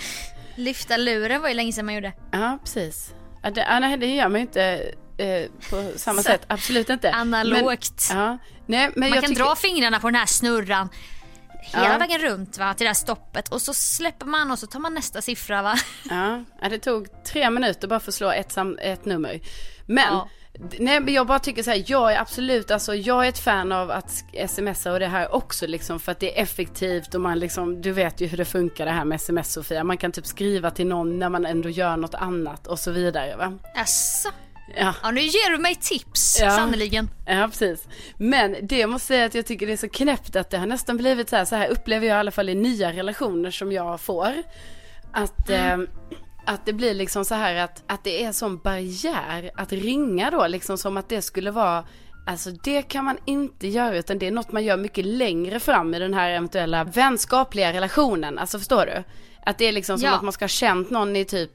Lyfta luren var ju länge sedan man gjorde. Ja, precis. Ja, det, ja, nej, det gör man ju inte eh, på samma sätt. Absolut inte. analogt. Men, ja, nej, men Man kan tycker, dra fingrarna på den här snurran hela Ja. vägen runt va, till det här stoppet och så släpper man och så tar man nästa siffra va. Ja, det tog tre minuter bara för att slå ett, sam, ett nummer. Men, Ja. nej, men jag bara tycker så här, jag är absolut, alltså jag är ett fan av att smsa och det här också liksom för att det är effektivt och man liksom, du vet ju hur det funkar det här med sms Sofia. Man kan typ skriva till någon när man ändå gör något annat och så vidare va. Jaså? Ja. Ja nu ger du mig tips Ja. sannerligen. Ja, precis. Men det jag måste säga att jag tycker det är så knäppt att det har nästan blivit så här, så här upplever jag i alla fall i nya relationer som jag får. Att, eh, att det blir liksom så här att, att det är sån barriär att ringa då, liksom som att det skulle vara Alltså det kan man inte göra utan det är något man gör mycket längre fram i den här eventuella vänskapliga relationen. Alltså förstår du? Att det är liksom som Ja. att man ska ha känt någon i typ,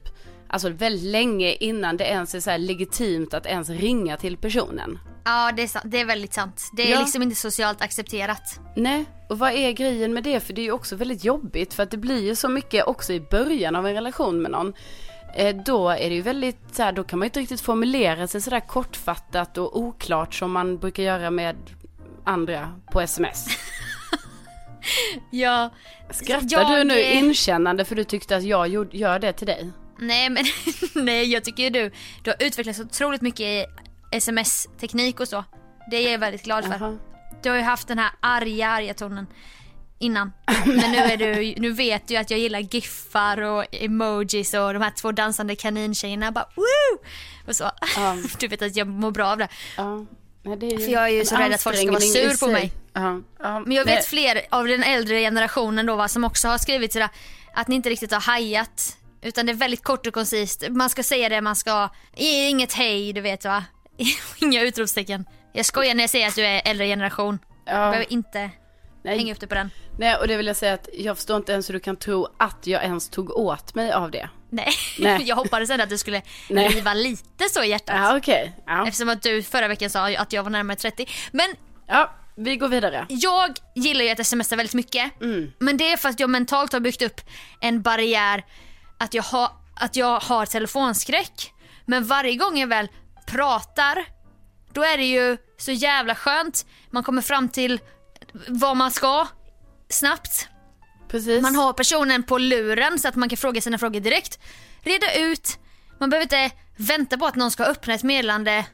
alltså väldigt länge innan det ens är så legitimt att ens ringa till personen. Ja det är, sant. det är väldigt sant. Det är Ja. liksom inte socialt accepterat. Nej, och vad är grejen med det? För det är ju också väldigt jobbigt för att det blir ju så mycket också i början av en relation med någon. Eh, då är det ju väldigt så här, då kan man ju inte riktigt formulera sig sådär kortfattat och oklart som man brukar göra med andra på sms. Ja. Skrattar Jag, du nu inkännande för du tyckte att jag gör det till dig? Nej men nej jag tycker ju du, du har utvecklats otroligt mycket i sms-teknik och så. Det är jag väldigt glad för. Jaha. Du har ju haft den här arga, arga tonen innan. Men nu, är du, nu vet du att jag gillar giffar och emojis och de här två dansande kanintjejerna bara woo! Och så. Ja. Du vet att jag mår bra av det. Ja. Nej, det är ju För jag är ju så rädd att folk ska vara sur på mig. Ja. Ja. Men jag vet Nej. fler av den äldre generationen då va, som också har skrivit sådär att ni inte riktigt har hajat. Utan det är väldigt kort och koncist. Man ska säga det man ska. Inget hej du vet va. Inga utropstecken. Jag skojar när jag säger att du är äldre generation. Du Ja. behöver inte Nej. hänga upp dig på den. Nej, och det vill jag säga att jag förstår inte ens hur du kan tro att jag ens tog åt mig av det. Nej, Nej. jag hoppades ändå att du skulle Nej. riva lite så i hjärtat. Ja, okej. Ja. Eftersom att du förra veckan sa att jag var närmare 30. Men Ja, vi går vidare. Jag gillar ju att smsa väldigt mycket. Men det är för att jag mentalt har byggt upp en barriär att jag, har, att jag har telefonskräck. Men varje gång jag väl pratar, då är det ju så jävla skönt. Man kommer fram till vad man ska snabbt. Precis. Man har personen på luren så att man kan fråga sina frågor direkt. Reda ut. Man behöver inte vänta på att någon ska öppna ett meddelande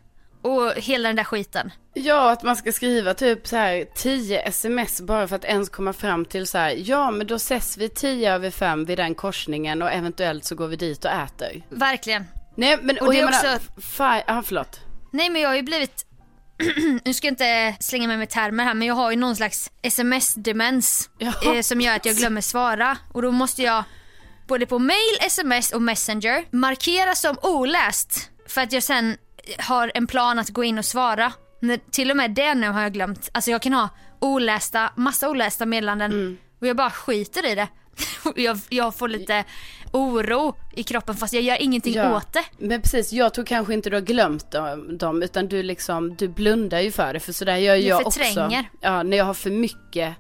och hela den där skiten. Ja, att man ska skriva typ så här 10 sms bara för att ens komma fram till så här, ja men då ses vi 10 över 5 vid den korsningen och eventuellt så går vi dit och äter. Verkligen. Nej men Och och, det är också- menar, ja förlåt. Nej men jag har ju blivit, nu ska jag inte slänga mig med termer här men jag har ju någon slags sms-demens Ja. eh, som gör att jag glömmer svara och då måste jag både på mail, sms och messenger markera som oläst för att jag sen har en plan att gå in och svara. När, till och med det nu har jag glömt. Alltså jag kan ha olästa, massa olästa meddelanden och jag bara skiter i det. jag, jag får lite oro i kroppen fast jag gör ingenting åt det. Men precis, jag tror kanske inte du har glömt dem, dem utan du liksom, du blundar ju för det för sådär gör jag, också. förtränger. Ja, när jag har för mycket,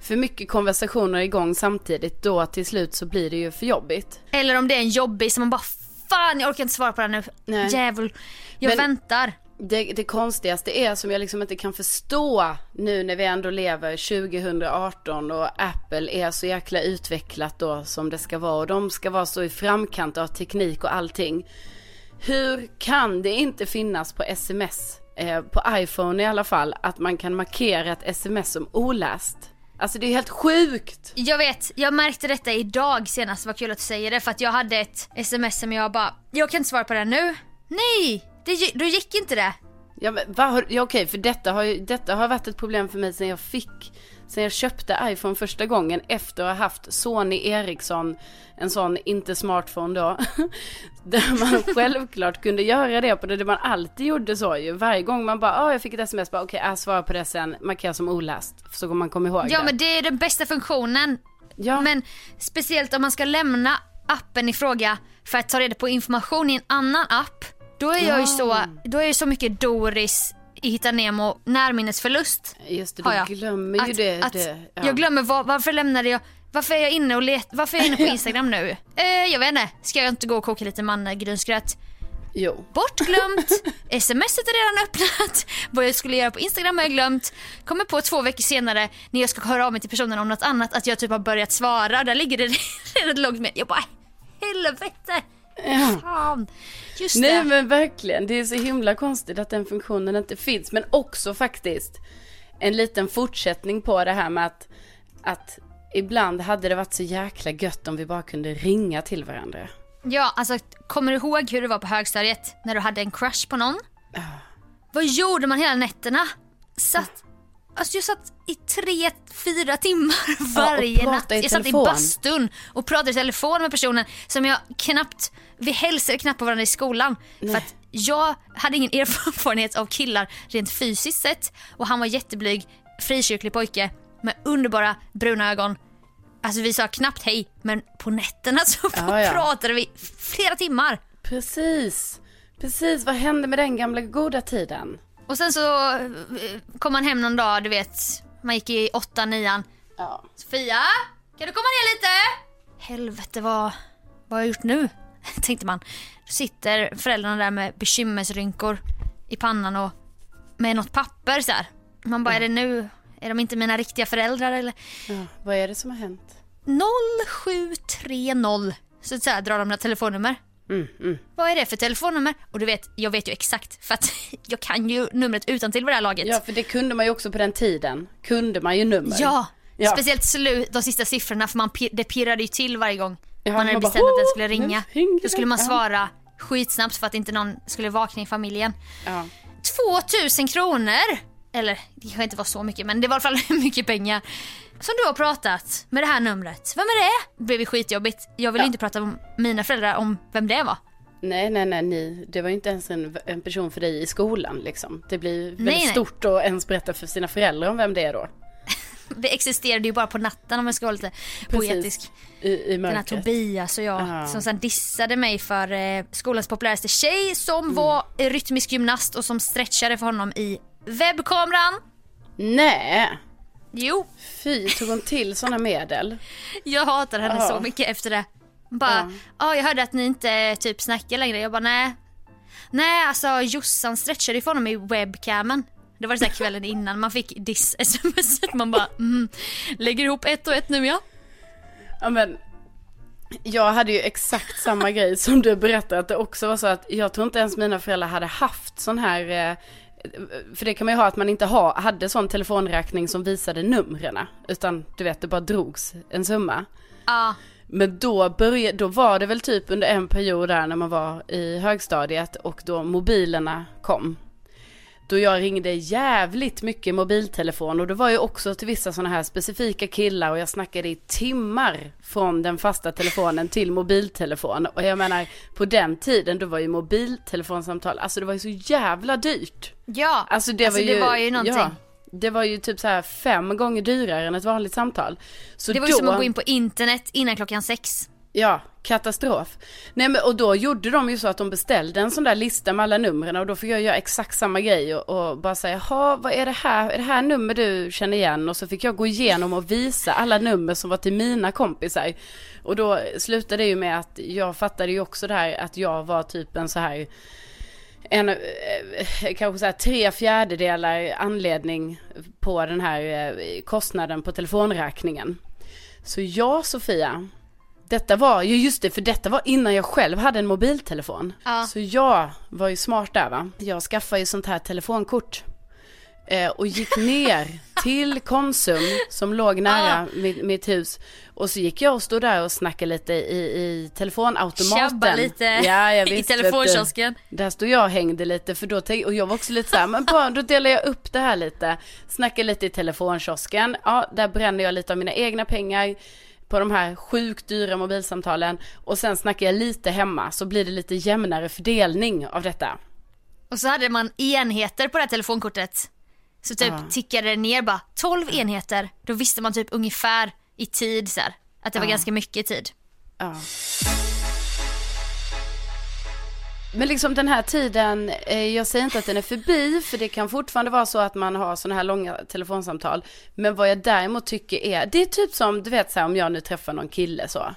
för mycket konversationer igång samtidigt då till slut så blir det ju för jobbigt. Eller om det är en jobbig som man bara fan jag orkar inte svara på den nu. Nej. Djävul. Jag Men- väntar. Det, det konstigaste är som jag liksom inte kan förstå nu när vi ändå lever 2018 och Apple är så jäkla utvecklat då som det ska vara och de ska vara så i framkant av teknik och allting. Hur kan det inte finnas på sms, eh, på iPhone i alla fall, att man kan markera ett sms som oläst? Alltså det är helt sjukt. Jag vet, jag märkte detta idag senast, vad kul att du säger det för att jag hade ett sms som jag bara, jag kan inte svara på det nu. Nej, det, då gick inte det. Ja, men har, ja, okej, för detta har, ju, detta har varit ett problem för mig sen jag fick, sen jag köpte iPhone första gången efter att ha haft Sony Ericsson, en sån, inte smartphone då, där man självklart kunde göra det på det, det man alltid gjorde så ju. Varje gång man bara, ja jag fick ett sms, bara okej, jag svarar på det sen, markera som oläst, så kommer man komma ihåg Ja det. men det är den bästa funktionen. Ja. Men speciellt om man ska lämna appen i fråga för att ta reda på information i en annan app. Då är jag ju så, då är jag så mycket Doris i Hitta Nemo närminnesförlust. Just det, har du jag. glömmer ju att, det. Att det ja. Jag glömmer var, varför lämnade jag, varför är jag inne och let, varför är jag inne på Instagram nu? Eh, jag vet inte, ska jag inte gå och koka lite mannagrynsgröt? Jo. Bortglömt, smset är redan öppnat, vad jag skulle göra på Instagram har jag glömt. Kommer på två veckor senare när jag ska höra av mig till personen om något annat att jag typ har börjat svara, där ligger det redan långt med. Jag bara helvete! Fan. Just Nej det. men verkligen, det är så himla konstigt att den funktionen inte finns. Men också faktiskt en liten fortsättning på det här med att, att ibland hade det varit så jäkla gött om vi bara kunde ringa till varandra. Ja, alltså kommer du ihåg hur det var på högstadiet när du hade en crush på någon? Vad gjorde man hela nätterna? Satt, alltså jag satt i tre, fyra timmar varje pratade natt. Jag satt i bastun och pratade i telefon med personen som jag knappt, vi hälsade knappt på varandra i skolan. För att jag hade ingen erfarenhet av killar rent fysiskt sett och han var jätteblyg, frikyrklig pojke med underbara bruna ögon. Alltså vi sa knappt hej, men på nätterna så Ja, ja. pratade vi flera timmar. Precis, precis. Vad hände med den gamla goda tiden? Och sen så eh, kom man hem någon dag, du vet, man gick i åtta, nian. Ja. Sofia, kan du komma ner lite? Helvete vad, vad har jag gjort nu? Tänkte man. Då sitter föräldrarna där med bekymmersrynkor i pannan och med något papper så här. Man bara, är det nu? Är de inte mina riktiga föräldrar eller? ja. Vad är det som har hänt? 0730 så, så här, drar de några telefonnummer. Vad är det för telefonnummer? Och du vet, jag vet ju exakt för att jag kan ju numret utan till det här laget. Ja, för det kunde man ju också på den tiden. Kunde man ju nummer. Ja, Ja. speciellt slut, de sista siffrorna för man, det pirrade ju till varje gång Ja, man hade man bara, bestämt att den "Åh, skulle ringa. Då skulle den." man svara skitsnabbt för att inte någon skulle vakna i familjen. Ja. 2000 kronor! Eller det kanske inte var så mycket men det var i alla fall mycket pengar. Som du har pratat med det här numret. Vem är det? Det blev skitjobbigt. Jag ville Ja. inte prata med mina föräldrar om vem det var. Nej, nej, nej, ni, det var ju inte ens en, en person för dig i skolan liksom. Det blir väldigt Nej, nej. stort att ens berätta för sina föräldrar om vem det är då. Det existerade ju bara på natten om jag ska vara lite poetisk. I, i Den här. Tobias och jag Ja. som sen dissade mig för eh, skolans populäraste tjej som Mm. var rytmisk gymnast och som stretchade för honom i webbkameran. Nej. Jo, Fy, tog hon till sådana medel? jag hatar henne Ja. så mycket efter det. Bara, ja jag hörde att ni inte typ snackar längre. Jag bara nej. Nej alltså Jossan stretchade ifrån honom i webcamen. Det var det så kvällen innan man fick diss-sms. Man bara mm, lägger ihop ett och ett nu ja. Ja men, jag hade ju exakt samma grej som du berättade att det också var så att jag tror inte ens mina föräldrar hade haft sån här, eh, för det kan man ju ha att man inte ha, hade sån telefonräkning som visade numren. Utan du vet, det bara drogs en summa. Ja. Men då, började, då var det väl typ under en period där när man var i högstadiet och då mobilerna kom. Då jag ringde jävligt mycket mobiltelefon och det var ju också till vissa sådana här specifika killar och jag snackade i timmar från den fasta telefonen till mobiltelefon. Och jag menar på den tiden då var ju mobiltelefonsamtal, alltså det var ju så jävla dyrt. Ja, Alltså det, alltså, var, ju, det var ju någonting. Ja, det var ju typ så här fem gånger dyrare än ett vanligt samtal. Så det var ju då, som att gå in på internet innan klockan sex. Ja, katastrof. Nej men och då gjorde de ju så att de beställde en sån där lista med alla numren och då fick jag göra exakt samma grej och, och bara säga, jaha vad är det här, är det här nummer du känner igen? Och så fick jag gå igenom och visa alla nummer som var till mina kompisar. Och då slutade det ju med att jag fattade ju också det här att jag var typ en så här en, eh, kanske så här tre fjärdedelar anledning på den här eh, kostnaden på telefonräkningen. Så ja, Sofia. Detta var, ju just det, för detta var innan jag själv hade en mobiltelefon. Ja. Så jag var ju smart där va. Jag skaffade ju sånt här telefonkort. Eh, och gick ner till Konsum som låg nära mitt, mitt hus. Och så gick jag och stod där och snackade lite i, i telefonautomaten. Tjabba lite ja, jag i visst, du. telefonkiosken. Där stod jag och hängde lite för då tänk, och jag var också lite så här, men bra, då delar jag upp det här lite. Snackar lite i telefonkiosken, ja, där bränner jag lite av mina egna pengar på de här sjukt dyra mobilsamtalen. Och sen snackar jag lite hemma, så blir det lite jämnare fördelning av detta. Och så hade man enheter på det här telefonkortet. Så typ Ja. tickade det ner bara 12 enheter. Då visste man typ ungefär i tid så här, att det var Ja. ganska mycket tid. Ja. Men liksom den här tiden, eh, jag säger inte att den är förbi, för det kan fortfarande vara så att man har sådana här långa telefonsamtal. Men vad jag däremot tycker är, det är typ som, du vet så här, om jag nu träffar någon kille så.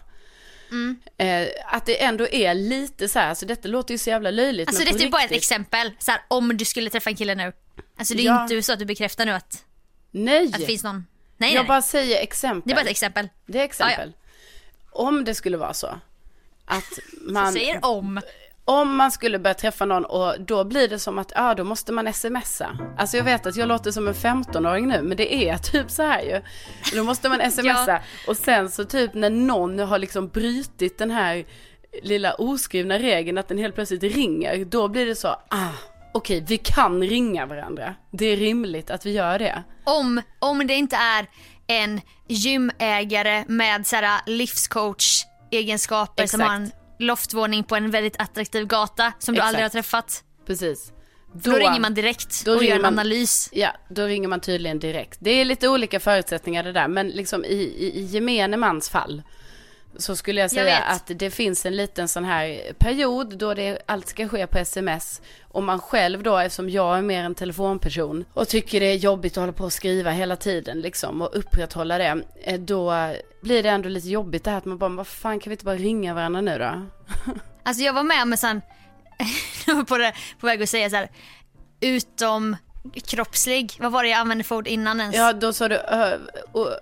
Eh, att det ändå är lite så här, så detta låter ju så jävla löjligt. Alltså men detta är bara ett exempel. Så här, om du skulle träffa en kille nu. Alltså det är Ja. inte så att du bekräftar nu att, Nej, att det finns någon. Nej, jag nej. bara säger exempel. Det är bara ett exempel. Det är exempel. Om det skulle vara så att man... Säger om. Om man skulle börja träffa någon och då blir det som att, ja då måste man smsa. Alltså jag vet att jag låter som en 15-åring nu, men det är typ så här ju. Då måste man smsa. Ja. Och sen så typ när någon har liksom brutit den här lilla oskrivna regeln att den helt plötsligt ringer, då blir det så, ah, okej vi kan ringa varandra. Det är rimligt att vi gör det. Om, om det inte är en gymägare med så livscoach egenskaper som har en loftvåning på en väldigt attraktiv gata som du Exakt. aldrig har träffat. Precis. Då, ringer man direkt då och gör en man- analys. Ja, då ringer man tydligen direkt. Det är lite olika förutsättningar det där, men liksom i, i, i gemene mans fall så skulle jag säga vet. att det finns en liten sån här period då det, allt ska ske på sms. Och man själv då, eftersom jag är mer en telefonperson och tycker det är jobbigt att hålla på och skriva hela tiden liksom och upprätthålla det. eh, Då blir det ändå lite jobbigt det här att man bara, vad fan kan vi inte bara ringa varandra nu då? Alltså jag var med om en sån, jag på, det, på väg att säga så här, utom kroppslig, vad var det jag använde för ord innan ens? Ja, då sa du, ö,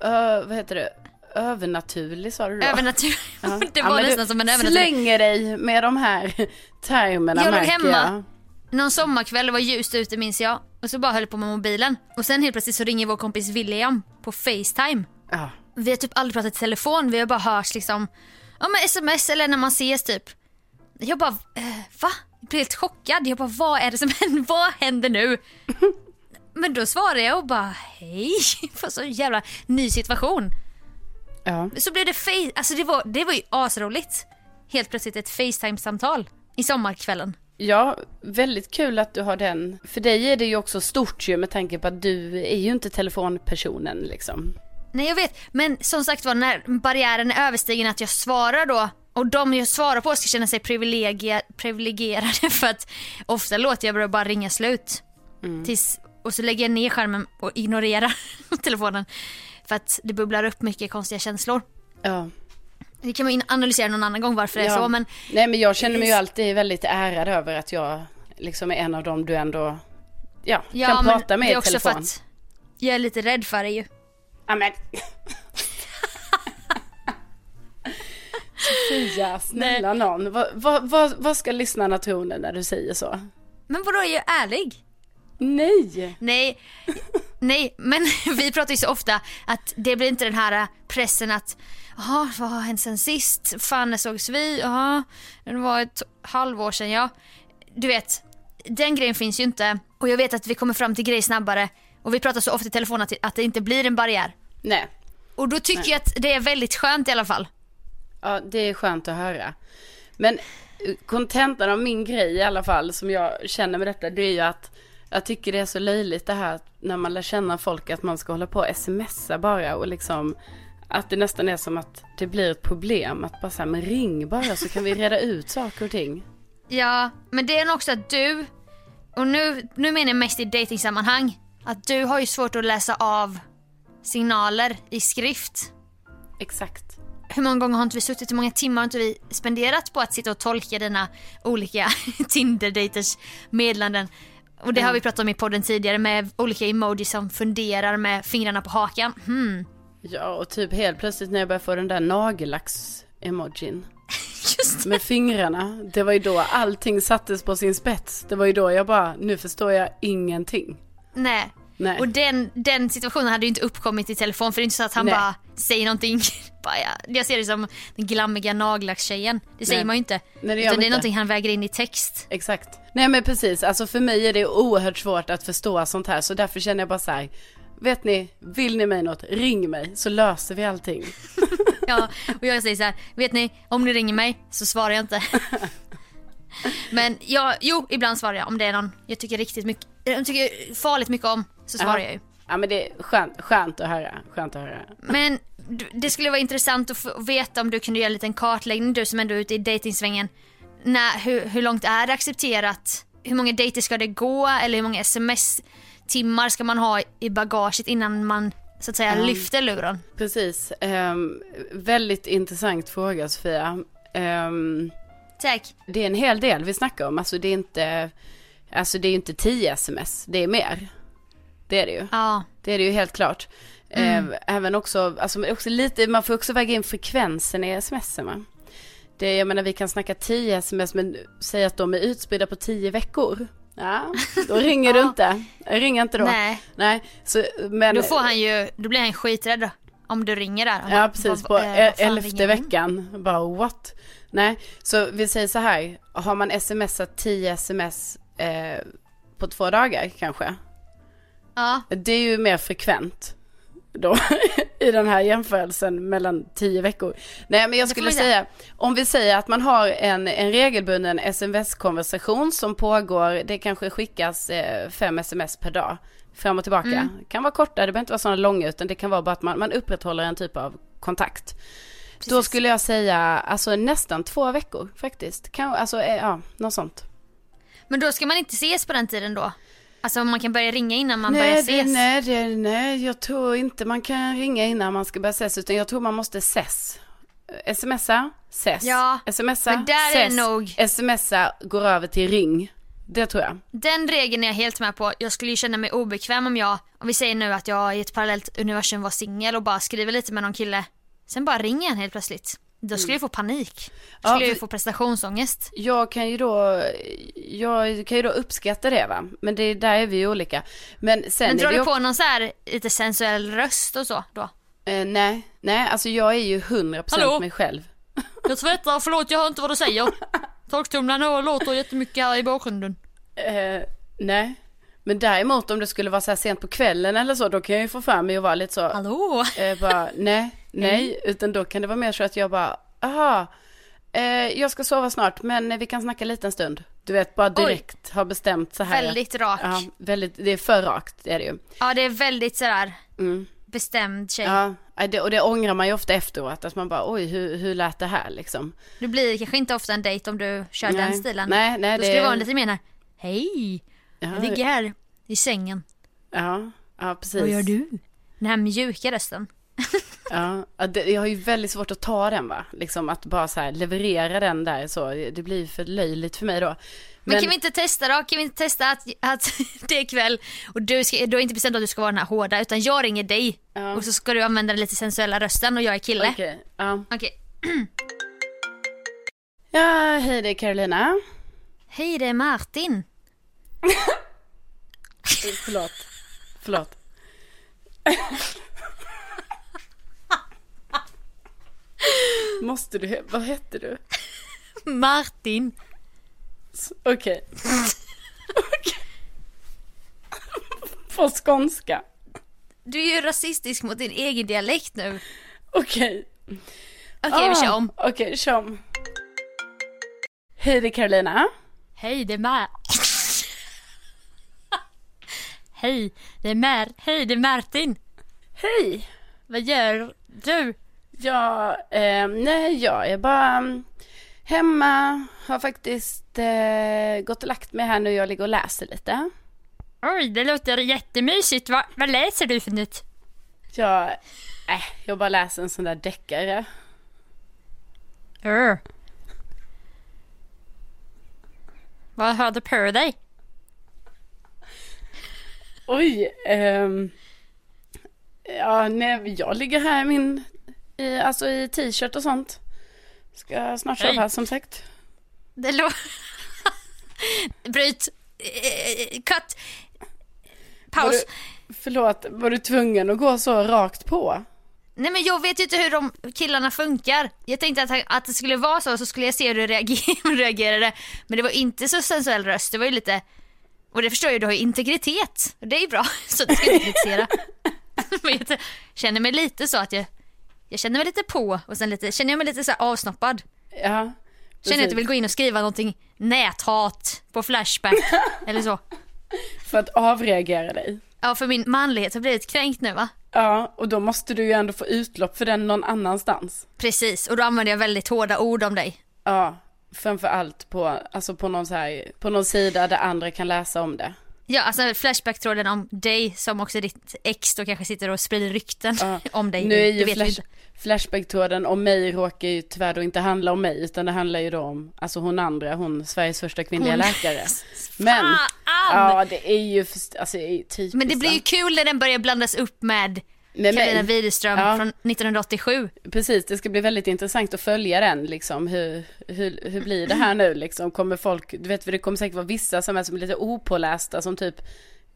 ö, vad heter det, övernaturlig sa du då? Övernaturlig, Ja. det Ja, var men nästan som en övernaturlig. slänger dig med de här termerna Jag låg hemma. jag. Någon sommarkväll, det var ljust ute minns jag. Och så bara höll på med mobilen. Och sen helt plötsligt så ringer vår kompis William på Facetime. Ja. Vi har typ aldrig pratat i telefon, vi har bara hörts liksom, ja men sms eller när man ses typ. Jag bara, eh, va? Jag blev helt chockad. Jag bara, vad är det som händer? Vad händer nu? Men då svarade jag och bara, hej. För så jävla ny situation. Ja. Så blev det face, alltså det var, det var ju asroligt. Helt plötsligt ett Facetime-samtal i sommarkvällen. ja, väldigt kul att du har den. För dig är det ju också stort ju med tanke på att du är ju inte telefonpersonen liksom. Nej jag vet, men som sagt var när barriären är överstigen att jag svarar då och de jag svarar på ska känna sig privilegier, privilegierade för att ofta låter jag bara ringa slut. Tills och så lägger jag ner skärmen och ignorerar telefonen. För att det bubblar upp mycket konstiga känslor. Ja. Det kan man analysera någon annan gång varför det är Ja. så men Nej men jag känner mig ju alltid väldigt ärad över att jag liksom är en av dem du ändå ja, ja, kan men prata med det är i också telefon. för att jag är lite rädd för det ju. Ja, men... Sofia, snälla någon. Vad, vad, vad, vad ska lyssnarna tro när du säger så? Men vadå, är jag ärlig? Nej! Nej, nej, men vi pratar ju så ofta att det blir inte den här pressen att Jaha, vad har hänt sen sist? Fan, när sågs vi? Jaha, det var ett halvår sedan, ja. Du vet, den grejen finns ju inte. Och jag vet att vi kommer fram till grejer snabbare. Och vi pratar så ofta i telefon att, att det inte blir en barriär. Nej. Och då tycker jag att det är väldigt skönt i alla fall. Ja, det är skönt att höra. Men eh, kontentan av min grej i alla fall, som jag känner med detta, det är ju att jag tycker det är så löjligt det här när man lär känna folk att man ska hålla på och smsa bara och liksom att det nästan är som att det blir ett problem att bara säga men ring bara så kan vi reda ut saker och ting. Ja, men det är nog också att du, och nu, nu menar jag mest i datingsammanhang att du har ju svårt att läsa av signaler i skrift. Exakt. Hur många gånger har inte vi suttit, hur många timmar har inte vi spenderat på att sitta och tolka dina olika Tinder-daters meddelanden? Och det har vi pratat om i podden tidigare med olika emojis som funderar med fingrarna på hakan. Hmm. Ja, och typ helt plötsligt när jag började få den där det. med fingrarna. Det var ju då allting sattes på sin spets. Det var ju då jag bara, nu förstår jag ingenting. Nej. Nej. Och den, den situationen hade ju inte uppkommit i telefon för det är inte så att han Nej. bara säger någonting. bara, ja. Jag ser det som den glammiga nagellackstjejen. Det säger Nej. man ju inte. Nej, det Utan det är inte. någonting han väger in i text. Exakt. Nej men precis, alltså för mig är det oerhört svårt att förstå sånt här. Så därför känner jag bara så här, vet ni, vill ni mig något, ring mig så löser vi allting. Ja, och jag säger så här, vet ni, om ni ringer mig så svarar jag inte. Men ja, jo, ibland svarar jag om det är någon jag tycker riktigt mycket, jag tycker farligt mycket om, så svarar Ja. jag ju. Ja men det är skönt, skönt att höra, skönt att höra. Men det skulle vara intressant att veta om du kunde göra en liten kartläggning, du som ändå är ute i dejtingsvängen. När, hur, hur långt är det accepterat? Hur många dejter ska det gå? Eller hur många sms-timmar ska man ha i bagaget innan man så att säga Ja. lyfter luren? Precis, Ehm, väldigt intressant fråga Sofia. Ehm, Tack. det är en hel del vi snackar om, alltså det är inte, alltså det är inte 10 sms, det är mer. Det är det ju. Ja, Det är det ju helt klart. Eh, Även också, alltså också lite, man får också väga in frekvensen i smsen va. Det, jag menar vi kan snacka 10 sms men säg att de är utspridda på 10 veckor. Ja, då ringer du inte. Jag ringer inte då. nej. Nej, så, men. Då får han ju, då blir han skiträdd om du ringer där. Ja precis, på eh, elfte veckan. Bara what? Nej, så vi säger så här. Har man smsat 10 sms eh, på två dagar kanske. Ja, Det är ju mer frekvent då i den här jämförelsen mellan tio veckor. Nej men jag skulle säga. om vi säger att man har en, en regelbunden sms-konversation som pågår, det kanske skickas eh, fem sms per dag fram och tillbaka. Mm. kan vara korta, det behöver inte vara sådana långa utan det kan vara bara att man, man upprätthåller en typ av kontakt. Då Precis. skulle jag säga alltså nästan två veckor faktiskt. Kan, alltså eh, ja, något sånt. men då ska man inte ses på den tiden då? Alltså man kan börja ringa innan man börjar Nej, ses? det, nej, det, nej, jag tror inte man kan ringa innan man ska börja ses, utan jag tror man måste ses. Smsa, ses. Ja, Smsa, men där är ses. nog- Smsa går över till ring. Det tror jag. Den regeln är jag helt med på. Jag skulle ju känna mig obekväm om jag, om vi säger nu att jag i ett parallellt universum var singel och bara skriver lite med någon kille. Sen bara ringer han helt plötsligt. Då skulle jag få panik. Då Ja, skulle jag för- få prestationsångest. Jag kan ju då, jag kan ju då uppskatta det va. Men det, där är vi ju olika. Men sen Men drar du på någon så här lite sensuell röst och så då? Eh, nej, nej, alltså jag är ju 100% Hallå? mig själv. Jag tvättar, förlåt jag hör inte vad du säger. Torktumlaren låter jättemycket här i bakgrunden. Eh, nej. Men däremot om det skulle vara så här sent på kvällen eller så, då kan jag ju få för mig att vara lite så, Hallå? eh, bara nej, nej, utan då kan det vara mer så att jag bara, aha, eh, jag ska sova snart, men vi kan snacka lite en stund. Du vet, bara direkt har bestämt så här. Väldigt rak. Ja, väldigt, det är för rakt, det är det ju. Ja det är väldigt sådär Mm. bestämd tjej. Ja, det, och det ångrar man ju ofta efteråt, att man bara, oj, hur, hur lät det här liksom? Det blir kanske inte ofta en dejt om du kör Nej. den stilen. Nej, nej, Då det- skulle det vara lite mer hej, Ja, jag ligger här i sängen. Ja, ja precis. Vad gör du? Den här mjuka rösten. Ja, jag har ju väldigt svårt att ta den va. Liksom att bara så här leverera den där så. Det blir för löjligt för mig då. Men, kan vi inte testa då? Kan vi inte testa att, att det är kväll och du, ska, du har inte bestämt att du ska vara den här hårda utan jag ringer dig Ja. och så ska du använda den lite sensuella rösten och jag är kille. Okej, ja. Okej. Ja, hej det är Carolina. Hej det är Martin. Förlåt. Förlåt. Måste du, vad hette du? Martin. Okej. Okej. På skånska. Du är ju rasistisk mot din egen dialekt nu. Okej. Okej vi kör om. Ah, Okej, kör om. Hej det är Carolina. Hej det är Mar... Hej det är Mar... Hej det är Martin. Hej. Vad gör du? Ja, eh, nej jag är bara mm, hemma. Har faktiskt eh, gått och lagt mig här nu. Jag ligger och läser lite. Oj, det låter jättemysigt. Va, vad läser du för nytt? Jag, äh, jag bara läser en sån där deckare. Uh. Vad har du på dig? Oj, ehm, ja nej, jag ligger här i min, i, alltså i t-shirt och sånt. Ska snart Hej. sova som sagt. Det låter... Bryt. Cut. Var Paus. du, förlåt, var du tvungen att gå så rakt på? Nej men jag vet ju inte hur de killarna funkar. Jag tänkte att, att det skulle vara så, så skulle jag se hur du reager- reagerade. Men det var inte så sensuell röst, det var ju lite... Och det förstår jag du har ju integritet. Och det är ju bra, så det ska jag inte kritisera. men jag känner mig lite så att jag... Jag känner mig lite på och sen lite, känner jag mig lite så avsnoppad. Ja, Känner jag att jag vill gå in och skriva någonting näthat på Flashback eller så. för att avreagera dig. Ja, för min manlighet har blivit kränkt nu va? Ja, och då måste du ju ändå få utlopp för den någon annanstans. Precis, och då använder jag väldigt hårda ord om dig. Ja, framför allt på, alltså på någon så här, på någon sida där andra kan läsa om det. Ja, alltså Flashback-tråden om dig som också ditt ex då kanske sitter och sprider rykten Ja. om dig. Nu är ju flash. Flashback-tråden om mig råkar ju tyvärr då inte handla om mig, utan det handlar ju då om, alltså hon andra, hon Sveriges första kvinnliga Hon- läkare. Men, Fan! ja det är ju, alltså typiskt. Men det blir ju kul när den börjar blandas upp med Med. Carolina Widerström Ja. från 1987. Precis, det ska bli väldigt intressant att följa den liksom. Hur, hur, hur blir det här nu liksom? Kommer folk, du vet det kommer säkert vara vissa som är som är lite opålästa som typ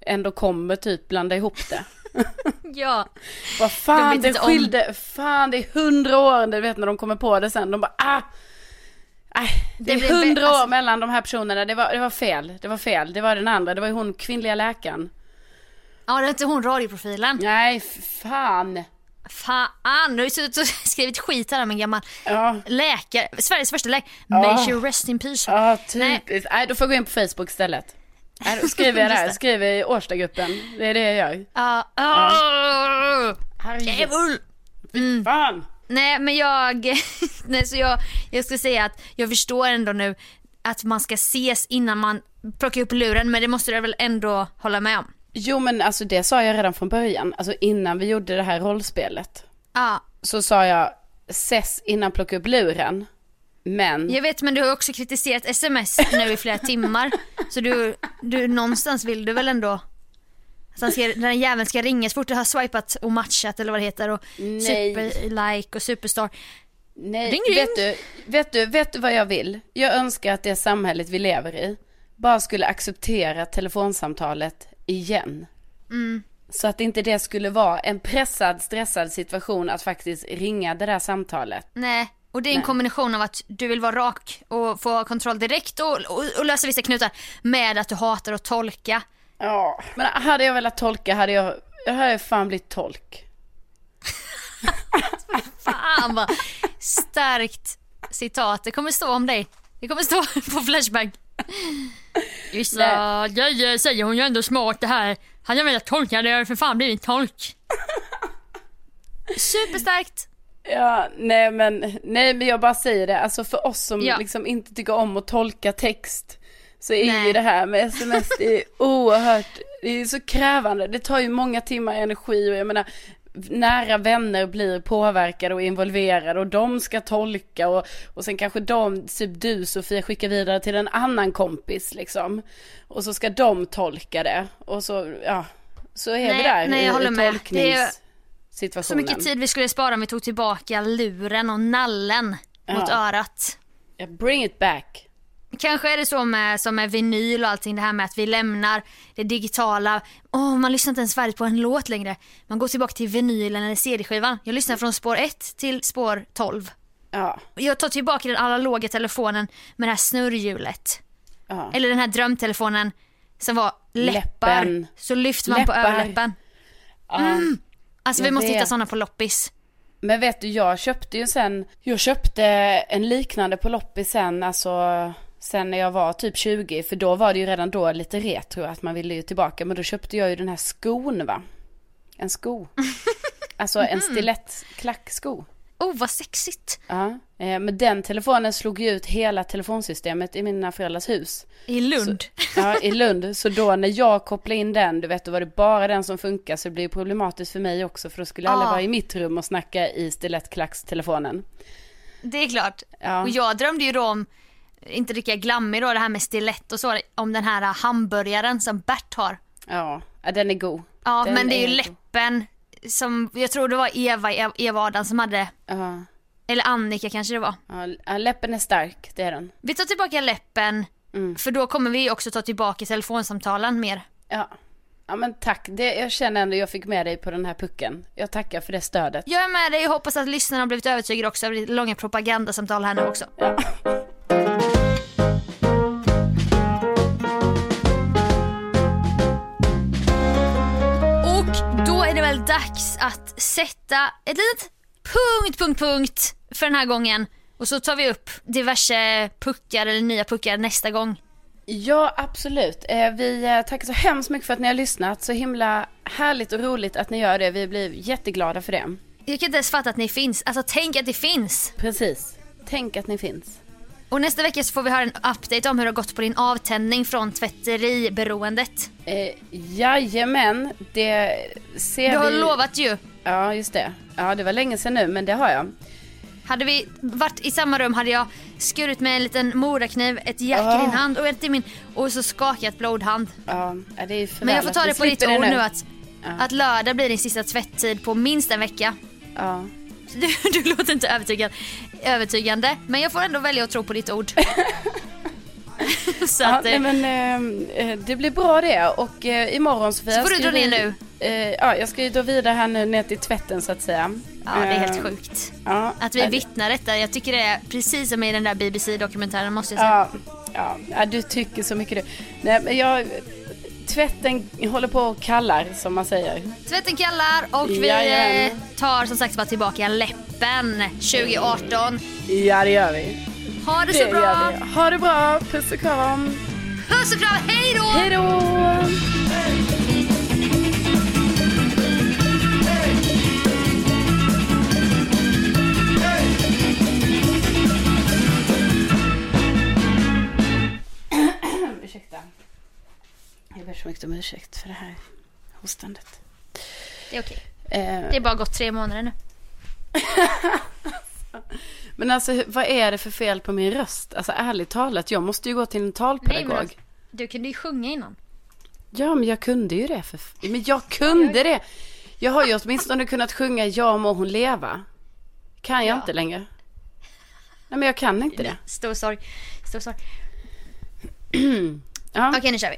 ändå kommer typ blanda ihop det. Ja. Vad fan det inte om- skilde, fan det är hundra år, du vet när de kommer på det sen, de bara ah! Nej, det, är hundra år alltså- mellan de här personerna, det var, det var fel, det var fel, det var den andra, det var ju hon kvinnliga läkaren. Ja, det är inte hon radioprofilen. Nej, fan. Fan, nu har jag suttit och skrivit skit här om en gammal Ja, läkare, Sveriges första läkare. Ja. May she rest in peace. ja Nej. typiskt. Nej, då får jag gå in på Facebook istället. Skriver jag det. skriver i Årstagruppen, det är det jag gör. Ja, åh, djävul. Fy fan. Nej men jag, nej, så jag, jag ska säga att jag förstår ändå nu att man ska ses innan man plockar upp luren men det måste du väl ändå hålla med om? Jo men alltså det sa jag redan från början, alltså innan vi gjorde det här rollspelet. Ja, Så sa jag, ses innan plocka upp luren. Men, jag vet men du har också kritiserat sms nu i flera timmar så du, du någonstans vill du väl ändå att han ska, den här jäveln ska ringa så fort du har swipat och matchat eller vad det heter och superlike och superstar. nej, ring. vet du, vet du, vet du vad jag vill? Jag önskar att det samhället vi lever i bara skulle acceptera telefonsamtalet igen. Mm. Så att inte det skulle vara en pressad, stressad situation att faktiskt ringa det där samtalet. Nej, och det är en Nej. kombination av att du vill vara rak och få kontroll direkt och, och, och lösa vissa knutar med att du hatar att tolka. Ja, men hade jag velat tolka hade jag, jag hade fan blivit tolk. Fan vad starkt citat. Det kommer stå om dig. Det kommer stå på Flashback. Vissa grejer säger hon ju ändå smart det här. Hade jag velat tolka det hade jag för fan blivit tolk. Superstarkt. Ja, nej men, nej men jag bara säger det, alltså för oss som Ja. liksom inte tycker om att tolka text så är Nej. ju det här med sms det är oerhört Det är så krävande, det tar ju många timmar energi och jag menar nära vänner blir påverkade och involverade och de ska tolka och, och sen kanske de, typ du Sofia skickar vidare till en annan kompis liksom. Och så ska de tolka det och så, ja, så är Nej, vi där nej, jag i, håller i med. Tolkningssituationen. Så mycket tid vi skulle spara om vi tog tillbaka luren och nallen mot Ja. örat. Ja, bring it back. Kanske är det så med, som med vinyl och allting det här med att vi lämnar det digitala. Åh, man lyssnar inte ens färdigt på en låt längre. Man går tillbaka till vinylen eller CD-skivan. Jag lyssnar från spår 1 till spår 12. Ja, Jag tar tillbaka den analoga telefonen med det här snurrhjulet. ja. Eller den här drömtelefonen som var läppar. Läppen. Så lyfter man på Läppar. överläppen. ja. Alltså Jag vi måste hitta vet. sådana på loppis. Men vet du, jag köpte ju sen, jag köpte en liknande på loppis sen, alltså sen när jag var typ 20, för då var det ju redan då lite retro att man ville ju tillbaka, men då köpte jag ju den här skon va. En sko. Alltså en stilett klacksko. Oh vad sexigt. Ja, eh, men den telefonen slog ju ut hela telefonsystemet i mina föräldrars hus. I Lund. Ja, i Lund. Så då när jag kopplade in den, du vet, då var det bara den som funkar. Så det blir problematiskt för mig också. För då skulle alla Ah. vara i mitt rum och snacka i stilettklackstelefonen. Det är klart. Ja. Och jag drömde ju då om, inte lika glammig då, det här med stilett och så, om den här hamburgaren som Bert har. Ja, ja den är god. Ja, Den men det är ju god. läppen som, jag tror det var Eva, Eva Adam som hade, Ja, eller Annika kanske det var. ja, läppen är stark, det är den. Vi tar tillbaka läppen, Mm. för då kommer vi också ta tillbaka telefonsamtalen mer. Ja. Ja men tack, det, jag känner ändå jag fick med dig på den här pucken. Jag tackar för det stödet. Jag är med dig och hoppas att lyssnarna har blivit övertygade också av det långa propagandasamtal här nu också. Ja. Dags att sätta ett litet punkt, punkt, punkt för den här gången. Och så tar vi upp diverse puckar eller nya puckar nästa gång. Ja, absolut. Eh, Vi eh, tackar så hemskt mycket för att ni har lyssnat. Så himla härligt och roligt att ni gör det. Vi blir jätteglada för det. Jag kan inte ens fatta att ni finns. Alltså tänk att det finns. Precis. Tänk att ni finns. Och nästa vecka så får vi höra en update om hur det har gått på din avtändning från tvätteriberoendet. Eh, jajamän, det ser Du har vi... lovat ju. Ja, just det. Ja, det var länge sedan nu, men det har jag. Hade vi varit i samma rum hade jag skurit med en liten morakniv, ett jack i Ah. din hand och ett i min och så skakat blodhand. Ja, ja, det är för Men jag får ta vi det på ditt ord det nu att, att lördag blir din sista tvätttid på minst en vecka. Ja. Du, du låter inte övertygad, övertygande men jag får ändå välja att tro på ditt ord. så Ja, att, nej, eh, men eh, eh, det blir bra det och eh, imorgon Sofia Så får du dra ner nu. Eh, ja, jag ska ju då vidare här nu ner till tvätten så att säga. ja det är helt Eh, sjukt. Ja, Att vi vittnar detta, jag tycker det är precis som i den där BBC-dokumentären måste jag säga. Ja, ja, du tycker så mycket du. Nej, men jag, tvätten håller på och kallar som man säger. Tvätten kallar och vi Jajamän. eh, tar som sagt bara tillbaka läppen 2018. Ja, det gör vi. Ha det Det så bra! Ha det bra, puss och kram. Puss och kram, hej då! Hej då! Så mycket om ursäkt för det här hostandet. Det är okej. Eh, Det är bara gått tre månader nu. Men alltså vad är det för fel på min röst? Alltså ärligt talat, jag måste ju gå till en talpedagog. Nej, men alltså- Du kunde ju sjunga innan. Ja, men jag kunde ju det. För... Men jag kunde det. Jag har ju åtminstone kunnat sjunga Ja må hon leva. Kan jag Ja. inte längre. Nej, men jag kan inte det. Stor sorg. Stor sorg. Ja, Okej, nu kör vi.